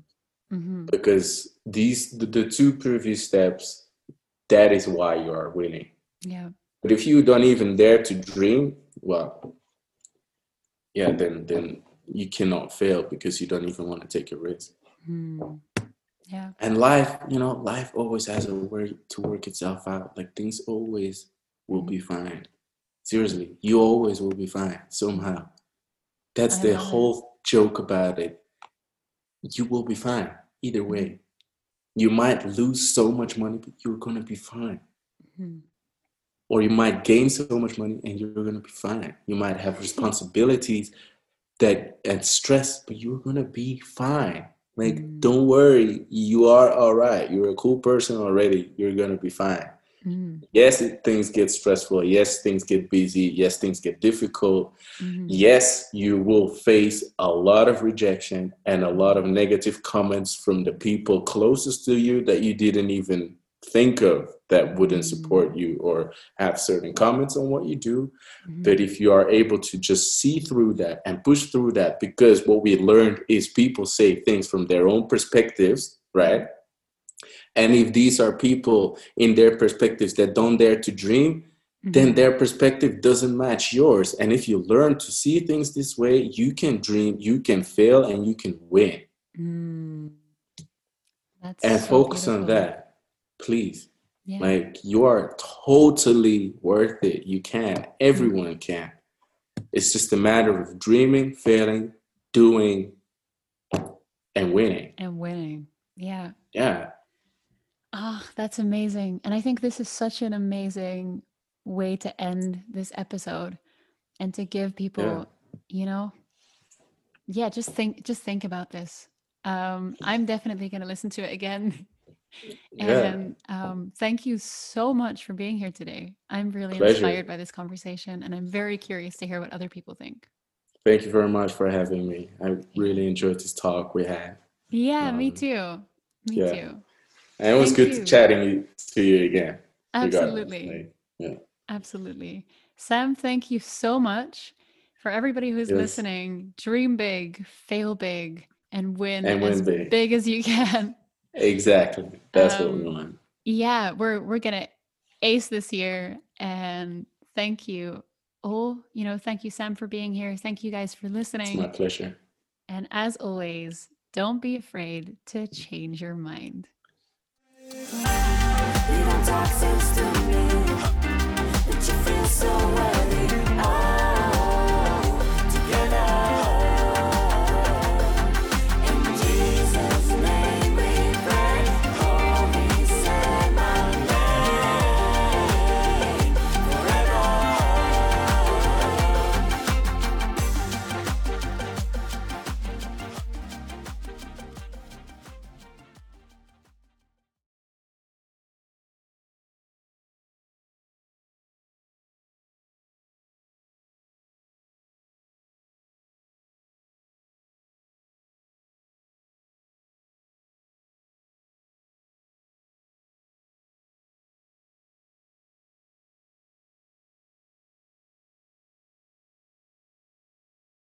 Speaker 2: mm-hmm. because these the, the two previous steps that is why you are winning
Speaker 1: yeah
Speaker 2: but if you don't even dare to dream well yeah then then you cannot fail because you don't even want to take a risk mm.
Speaker 1: yeah
Speaker 2: and life you know life always has a way to work itself out like things always will be fine seriously you always will be fine somehow that's the whole joke about it you will be fine either way mm-hmm. you might lose so much money but you're gonna be fine mm-hmm. or you might gain so much money and you're gonna be fine you might have responsibilities that and stress, but you're gonna be fine. Like, mm. don't worry, you are all right. You're a cool person already. You're gonna be fine. Mm. Yes, things get stressful. Yes, things get busy. Yes, things get difficult. Mm-hmm. Yes, you will face a lot of rejection and a lot of negative comments from the people closest to you that you didn't even think of that wouldn't support you or have certain comments on what you do. Mm-hmm. But if you are able to just see through that and push through that, because what we learned is people say things from their own perspectives, right? And if these are people in their perspectives that don't dare to dream, mm-hmm. then their perspective doesn't match yours. And if you learn to see things this way, you can dream, you can fail, and you can win. Mm. and so focus beautiful. on that, please yeah. Like you are totally worth it. You can. Everyone can. It's just a matter of dreaming, failing, doing, and winning.
Speaker 1: And winning. Yeah.
Speaker 2: Yeah.
Speaker 1: Oh, that's amazing. And I think this is such an amazing way to end this episode and to give people, yeah. you know, yeah, just think just think about this. Um, I'm definitely gonna listen to it again and um, thank you so much for being here today. I'm really Pleasure. inspired by this conversation, and I'm very curious to hear what other people think.
Speaker 2: Thank you very much for having me. I really enjoyed this talk we had.
Speaker 1: Yeah, um, me too. Me yeah. too.
Speaker 2: And it was Thank good you. chatting to you again.
Speaker 1: Absolutely. yeah. Absolutely. Sam, thank you so much. For everybody who's yes. listening, dream big, fail big, and win and as big. big as you can.
Speaker 2: Exactly. That's um, what we um, want.
Speaker 1: Yeah, we're we're gonna ace this year, and thank you. Oh, you know, thank you, Sam, for being here. Thank you guys for listening.
Speaker 2: It's my pleasure.
Speaker 1: And as always, don't be afraid to change your mind. You